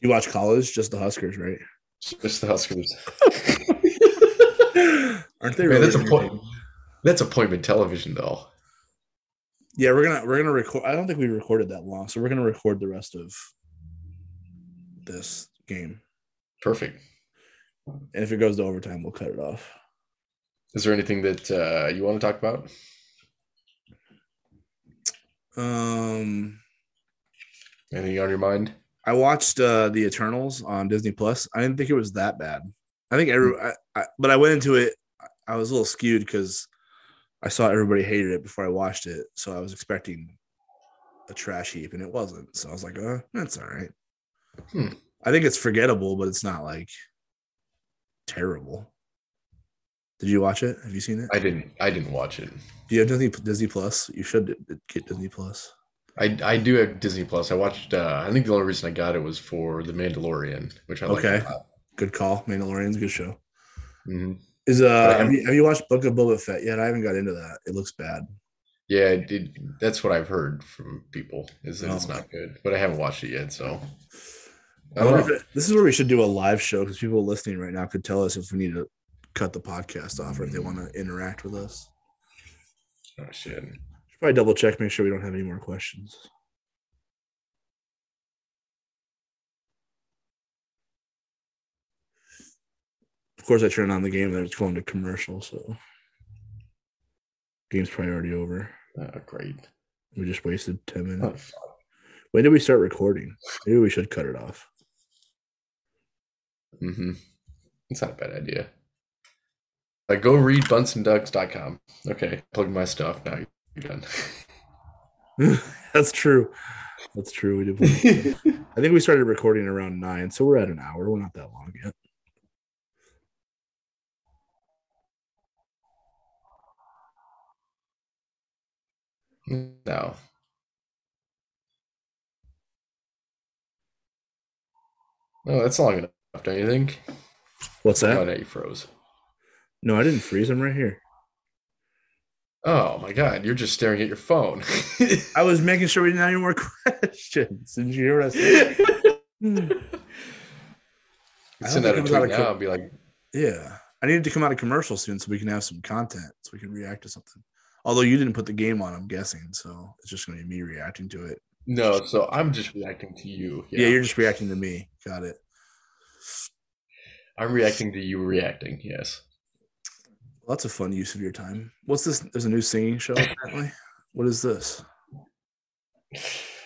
Speaker 1: You watch college, just the Huskers, right?
Speaker 2: Just the Huskers.
Speaker 1: Aren't they?
Speaker 2: Man,
Speaker 1: Really
Speaker 2: that's a point. That's appointment television, though.
Speaker 1: Yeah, we're gonna we're gonna record. I don't think we recorded that long, so we're gonna record the rest of this game.
Speaker 2: Perfect.
Speaker 1: And if it goes to overtime, we'll cut it off.
Speaker 2: Is there anything that uh, you want to talk about?
Speaker 1: Um,
Speaker 2: Anything on your mind?
Speaker 1: I watched uh the Eternals on Disney Plus. I didn't think it was that bad. I think every, I, I, but I went into it. I was a little skewed because I saw everybody hated it before I watched it, so I was expecting a trash heap, and it wasn't. So I was like, "Uh, that's all right."
Speaker 2: Hmm.
Speaker 1: I think it's forgettable, but it's not like terrible. Did you watch it? Have you seen it?
Speaker 2: I didn't. I didn't watch it.
Speaker 1: Do you have Disney Disney Plus? You should get Disney Plus.
Speaker 2: I, I do have Disney Plus. I watched. Uh, I think the only reason I got it was for The Mandalorian, which I like.
Speaker 1: Okay.
Speaker 2: lot.
Speaker 1: Good call. Mandalorian's a good show.
Speaker 2: Mhm.
Speaker 1: Is uh have you, have you watched Book of Boba Fett yet? I haven't got into that. It looks bad.
Speaker 2: Yeah, it, that's what I've heard from people is that it's
Speaker 1: Oh.
Speaker 2: not good, but I haven't watched it yet. So I
Speaker 1: wonder if this is where we should do a live show because people listening right now could tell us if we need to cut the podcast off or if they want to interact with us.
Speaker 2: Oh shit.
Speaker 1: Should probably double check, make sure we don't have any more questions. Of course, I turned on the game and it's going to commercial, so game's probably already over.
Speaker 2: Oh, great.
Speaker 1: We just wasted 10
Speaker 2: Oh,
Speaker 1: minutes.
Speaker 2: fuck.
Speaker 1: When did we start recording? Maybe we should cut it off.
Speaker 2: Mm-hmm. It's not a bad idea. Like, go read bunsonducks.com. Okay, plug my stuff. Now you're done.
Speaker 1: That's true. That's true. We did. I think we started recording around nine, so we're at an hour. We're not that long yet.
Speaker 2: No. No, that's long enough, don't you think?
Speaker 1: What's
Speaker 2: Oh,
Speaker 1: that?
Speaker 2: no, you froze.
Speaker 1: No, I didn't freeze. I'm right here.
Speaker 2: Oh my god, you're just staring at your phone.
Speaker 1: I was making sure we didn't have any more questions. Did you hear what I said? Hmm. I
Speaker 2: Send out a
Speaker 1: out
Speaker 2: tweet now and be like,
Speaker 1: Yeah. I needed to come out of commercial soon so we can have some content so we can react to something. Although you didn't put the game on, I'm guessing. So it's just going to be me reacting to it.
Speaker 2: no, so I'm just reacting to you.
Speaker 1: Yeah. you're just reacting to me. Got it.
Speaker 2: I'm reacting to you reacting, yes.
Speaker 1: Well, that's a fun use of your time. What's this? There's a new singing show, apparently. What is this?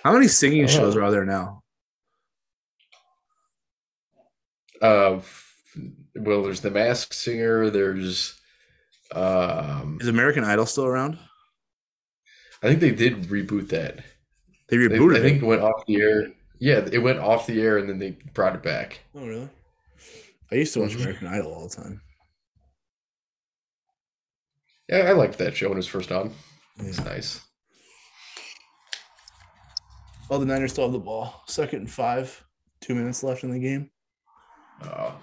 Speaker 1: How many singing
Speaker 2: Oh.
Speaker 1: shows are there now?
Speaker 2: Uh, well, there's the Masked Singer. There's, um,
Speaker 1: Is American Idol still around?
Speaker 2: I think they did reboot that.
Speaker 1: They
Speaker 2: They-
Speaker 1: rebooted
Speaker 2: I think
Speaker 1: it
Speaker 2: went off the air. Yeah, it went off the air and then they brought it back.
Speaker 1: Oh, really? I used to watch
Speaker 2: Mhm.
Speaker 1: American Idol all the time.
Speaker 2: Yeah, I liked that show when it was first on. It's
Speaker 1: Yeah.
Speaker 2: nice.
Speaker 1: Oh, the Niners still have the ball. Second and five. Two minutes left in the game.
Speaker 2: Oh.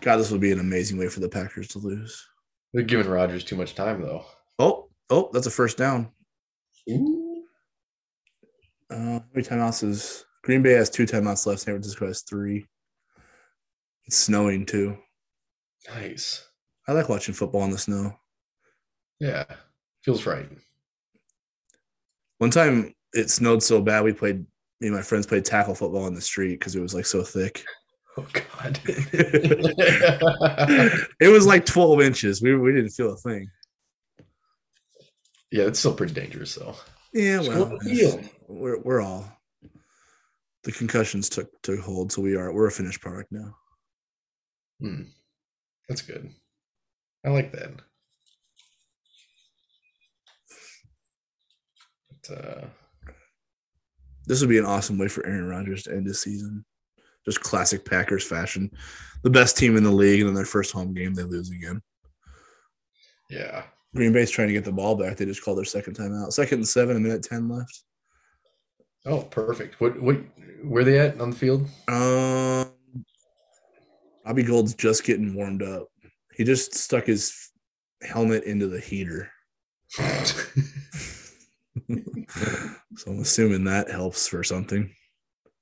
Speaker 1: God, this would be an amazing way for the Packers to lose.
Speaker 2: they're giving Rodgers too much time, though.
Speaker 1: Oh, oh, that's a first down.
Speaker 2: Ooh.
Speaker 1: Uh, how many timeouts is Green Bay has two timeouts left. San Francisco has three. It's snowing too.
Speaker 2: Nice.
Speaker 1: I like watching football in the snow.
Speaker 2: Yeah, feels right.
Speaker 1: One time it snowed so bad we played me and my friends played tackle football in the street because it was like so thick.
Speaker 2: Oh God.
Speaker 1: it was like 12 inches. We, we didn't feel a thing.
Speaker 2: yeah, it's still pretty dangerous, though.
Speaker 1: Yeah, well,
Speaker 2: go to the field.
Speaker 1: we're we're all the concussions took took hold, so we are we're a finished product now.
Speaker 2: Hmm. That's good. I like that. But, uh,
Speaker 1: This would be an awesome way for Aaron Rodgers to end his season. Just classic Packers fashion. The best team in the league, and then their first home game, they lose again.
Speaker 2: yeah.
Speaker 1: Green Bay's trying to get the ball back. They just called their second time out. Second and seven, a minute ten left.
Speaker 2: Oh, perfect. What? What? Where they at on the field?
Speaker 1: Um, Robbie Gould's just getting warmed up. He just stuck his helmet into the heater. so I'm assuming that helps for something.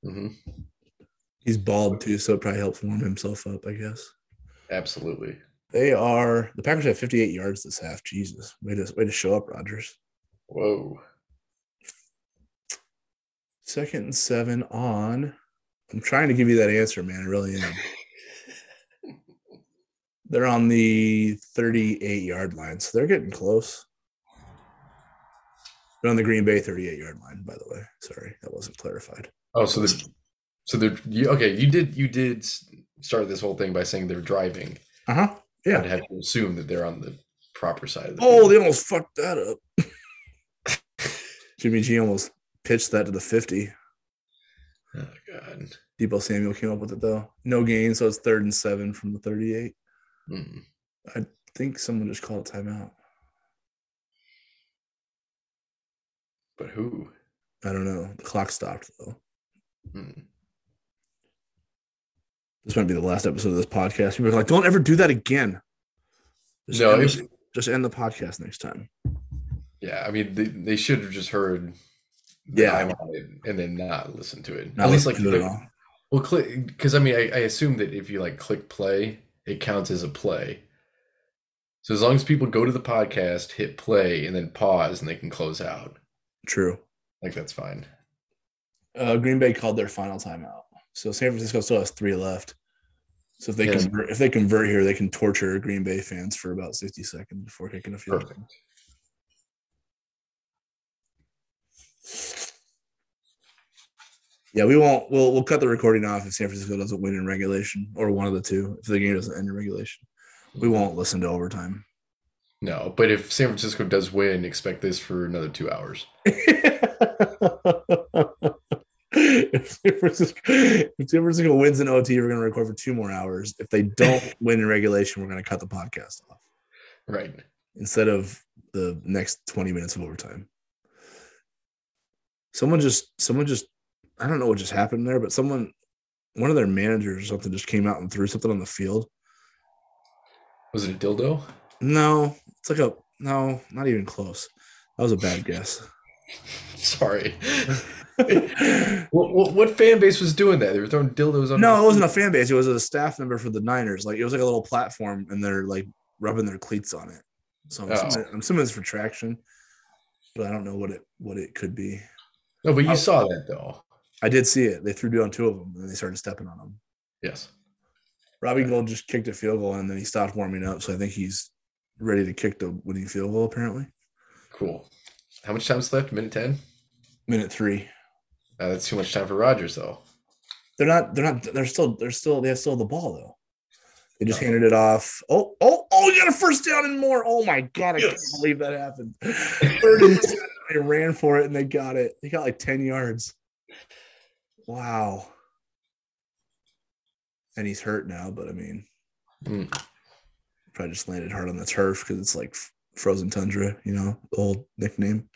Speaker 2: hmm
Speaker 1: He's bald too, so it probably helps warm himself up, I guess.
Speaker 2: Absolutely.
Speaker 1: They are the Packers have 58 yards this half. Jesus, way to way to show up, Rodgers.
Speaker 2: Whoa.
Speaker 1: Second and seven on. I'm trying to give you that answer, man. I really am. They're on the 38 yard line, so they're getting close. They're on the Green Bay 38 yard line, by the way. Sorry, that wasn't clarified.
Speaker 2: Oh, so the so they're you, okay. You did you did start this whole thing by saying they're driving.
Speaker 1: Uh huh. Yeah.
Speaker 2: I'd have to assume that they're on the proper side of the
Speaker 1: Oh,
Speaker 2: field.
Speaker 1: they almost fucked that up. Jimmy G almost pitched that to the 50.
Speaker 2: Oh god.
Speaker 1: Deebo Samuel came up with it though. No gain, so it's third and seven from the 38.
Speaker 2: Hmm.
Speaker 1: I think someone just called a timeout.
Speaker 2: But who?
Speaker 1: I don't know. The clock stopped though.
Speaker 2: Hmm.
Speaker 1: This might be the last episode of this podcast. People are like, don't ever do that again. Just,
Speaker 2: No,
Speaker 1: end, the- just end the podcast next time.
Speaker 2: Yeah, I mean they, they should have just heard
Speaker 1: Yeah.
Speaker 2: I'm on it and then not listen to it.
Speaker 1: Not
Speaker 2: At least like
Speaker 1: it at
Speaker 2: well click because I mean I, I assume that if you like click play, it counts as a play. So as long as people go to the podcast, hit play, and then pause, and they can close out,
Speaker 1: True.
Speaker 2: like that's fine.
Speaker 1: Uh, Green Bay called their final timeout, so San Francisco still has three left. So if they
Speaker 2: Yes.
Speaker 1: convert, if they convert here, they can torture Green Bay fans for about sixty seconds before kicking a field. goal.
Speaker 2: Perfect.
Speaker 1: Yeah, we won't. We'll we'll cut the recording off if San Francisco doesn't win in regulation, or one of the two. If the game doesn't end in regulation, we won't listen to overtime.
Speaker 2: No, but if San Francisco does win, expect this for another two hours.
Speaker 1: if, San Francisco, if San Francisco wins in OT, we're going to record for two more hours. If they don't win in regulation, we're going to cut the podcast off
Speaker 2: Right.
Speaker 1: instead of the next 20 minutes of overtime. Someone just someone just I don't know what just happened there, but someone one of their managers or something just came out and threw something on the field.
Speaker 2: Was it a dildo?
Speaker 1: No, it's like a no, not even close. That was a bad guess.
Speaker 2: Sorry. what, what, what fan base was doing that? They were throwing dildos on.
Speaker 1: No, it wasn't a fan base. It was a staff member for the Niners. Like it was like a little platform, and they're like rubbing their cleats on it. So I'm,
Speaker 2: Oh.
Speaker 1: assuming, I'm assuming it's for traction, but I don't know what it what it could be.
Speaker 2: No, but you
Speaker 1: Oh.
Speaker 2: saw that though.
Speaker 1: I did see it. They threw down two of them, and they started stepping on them.
Speaker 2: Yes.
Speaker 1: Robbie Gould just kicked a field goal, and then he stopped warming up. So I think he's ready to kick the winning field goal. Apparently,
Speaker 2: Cool. How much time's left? Minute ten.
Speaker 1: minute three.
Speaker 2: Uh, that's too much time for Rodgers though.
Speaker 1: They're not. They're not. They're still. They're still. They have still the ball though. They just
Speaker 2: Oh.
Speaker 1: handed it off. Oh, oh, oh! You got a first down and more. Oh my god! I
Speaker 2: Yes.
Speaker 1: can't believe that happened. Third and ten, they ran for it and they got it. They got like ten yards. Wow. And he's hurt now, but I mean,
Speaker 2: Mm.
Speaker 1: probably just landed hard on the turf because it's like frozen tundra. You know, the old nickname.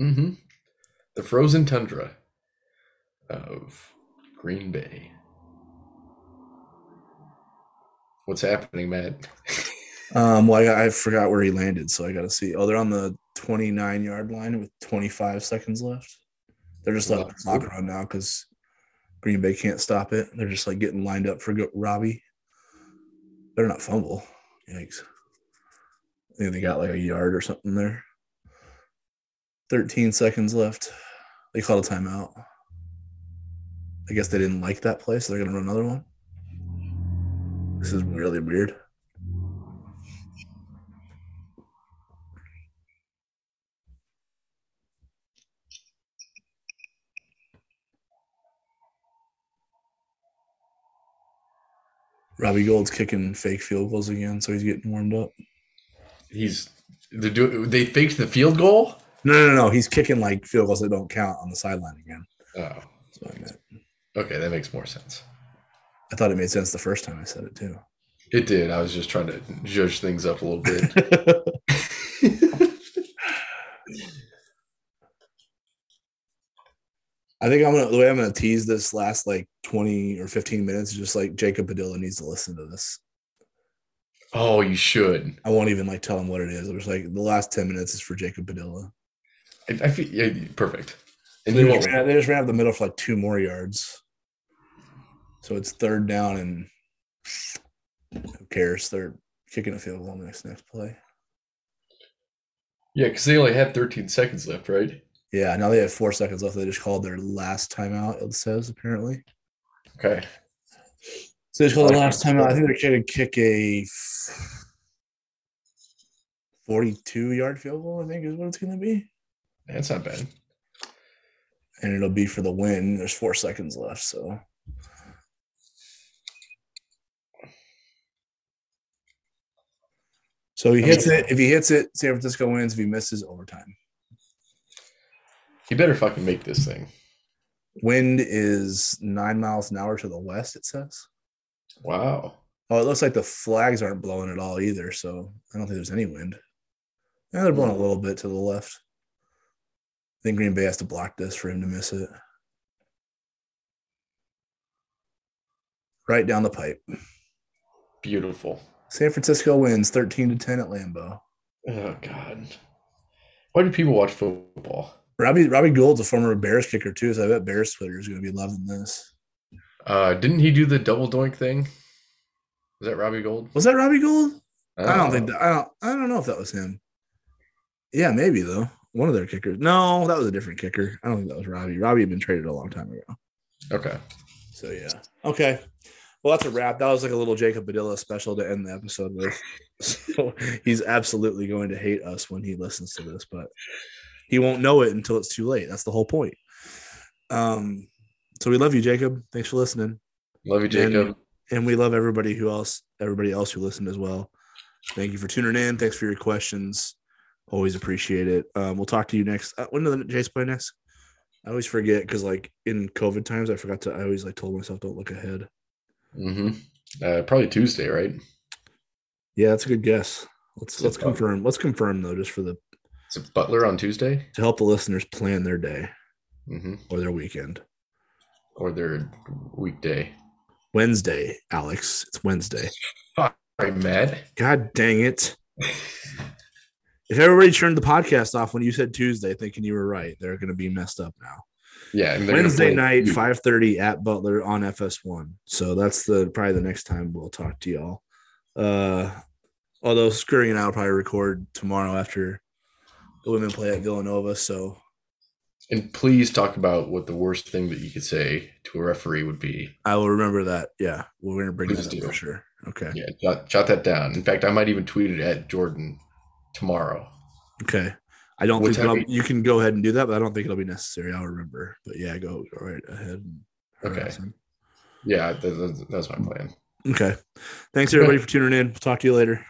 Speaker 2: Mm-hmm. The frozen tundra of Green Bay. What's happening, Matt?
Speaker 1: Um, well, I, I forgot where he landed, so I got to see. Oh, they're on the 29 yard line with 25 seconds left. They're just letting the clock run now because Green Bay can't stop it. They're just like getting lined up for Robbie. Better not fumble. Yikes. I think they got like a yard or something there. 13 seconds left. They called a timeout. I guess they didn't like that play, so they're going to run another one. This is really weird. Robbie Gould's kicking fake field goals again, so he's getting warmed up.
Speaker 2: He's they do they faked the field goal.
Speaker 1: No, no, no, he's kicking like field goals that don't count on the sideline again.
Speaker 2: Oh,
Speaker 1: That's what I meant.
Speaker 2: okay, that makes more sense.
Speaker 1: I thought it made sense the first time I said it too.
Speaker 2: It did. I was just trying to judge things up a little bit.
Speaker 1: I think I'm gonna the way I'm gonna tease this last like 20 or 15 minutes is just like Jacob Padilla needs to listen to this.
Speaker 2: oh, you should.
Speaker 1: I won't even like tell him what it is. It was like the last 10 minutes is for Jacob Padilla.
Speaker 2: I, I feel yeah, perfect. And
Speaker 1: They just, ran, they just ran up the middle for like two more yards. So it's third down and who cares? They're kicking a field goal on the next next play.
Speaker 2: Yeah, because they only had 13 seconds left, right?
Speaker 1: Yeah, now they have four seconds left. They just called their last timeout, it says apparently.
Speaker 2: Okay.
Speaker 1: So they just called the last timeout. I think they're going to kick a 42 yard field goal, I think is what it's going to be.
Speaker 2: That's not bad.
Speaker 1: And it'll be for the win. There's four seconds left. So So he hits it. If he hits it, San Francisco wins. If he misses, overtime.
Speaker 2: He better fucking make this thing.
Speaker 1: Wind is nine miles an hour to the west, it says.
Speaker 2: Wow.
Speaker 1: Oh, it looks like the flags aren't blowing at all either. So I don't think there's any wind. Yeah, they're blowing a little bit to the left. I think Green Bay has to block this for him to miss it. Right down the pipe.
Speaker 2: Beautiful.
Speaker 1: San Francisco wins 13 to 10 at Lambeau.
Speaker 2: Oh God. Why do people watch football?
Speaker 1: Robbie Robbie Gould's a former Bears kicker too, so I bet Bears Twitter is going to be loving this.
Speaker 2: Uh, didn't he do the double doink thing? Was that Robbie Gould?
Speaker 1: Was that Robbie Gould? I don't think that, I don't I don't know if that was him. Yeah, maybe though. One of their kickers. No, that was a different kicker. I don't think that was Robbie. Robbie had been traded a long time ago.
Speaker 2: Okay.
Speaker 1: So yeah. Okay. Well, that's a wrap. That was like a little Jacob Padilla special to end the episode with. So he's absolutely going to hate us when he listens to this, but he won't know it until it's too late. That's the whole point. Um, so we love you, Jacob. Thanks for listening.
Speaker 2: Love you, Jacob.
Speaker 1: And, and we love everybody who else, everybody else who listened as well. Thank you for tuning in. Thanks for your questions. Always appreciate it. Um, we'll talk to you next. Uh, when do the Jays play next? I always forget because like in COVID times, I forgot to. I always like told myself don't look ahead.
Speaker 2: Mm-hmm. Uh, probably Tuesday, right?
Speaker 1: Yeah, that's a good guess. Let's let's confirm. Let's confirm though, just for the
Speaker 2: Is it Butler on Tuesday?
Speaker 1: to help the listeners plan their day
Speaker 2: hmm
Speaker 1: or their weekend.
Speaker 2: Or their weekday?
Speaker 1: Wednesday, Alex. It's Wednesday.
Speaker 2: Sorry, Matt.
Speaker 1: God dang it. If everybody turned the podcast off when you said Tuesday, thinking you were right, they're going to be messed up now.
Speaker 2: Yeah, and they're gonna
Speaker 1: Wednesday night, five thirty at Butler on FS1. So that's the probably the next time we'll talk to y'all. Uh, although Scurry and I will probably record tomorrow after the women play at Villanova. So
Speaker 2: And please talk about what the worst thing that you could say to a referee would be.
Speaker 1: I will remember that. Yeah, we're gonna bring
Speaker 2: Please
Speaker 1: that up
Speaker 2: do.
Speaker 1: for sure. Okay.
Speaker 2: Yeah, jot, jot that down. In fact, I might even tweet it at Jordan tomorrow.
Speaker 1: Okay. I don't
Speaker 2: What
Speaker 1: think you can go ahead and do that, but I don't think it'll be necessary. I'll remember. But yeah, go, go right ahead. And
Speaker 2: Okay.
Speaker 1: him.
Speaker 2: Yeah, that, that, that's my plan.
Speaker 1: Okay. Thanks everybody for tuning in. We'll Talk to you later.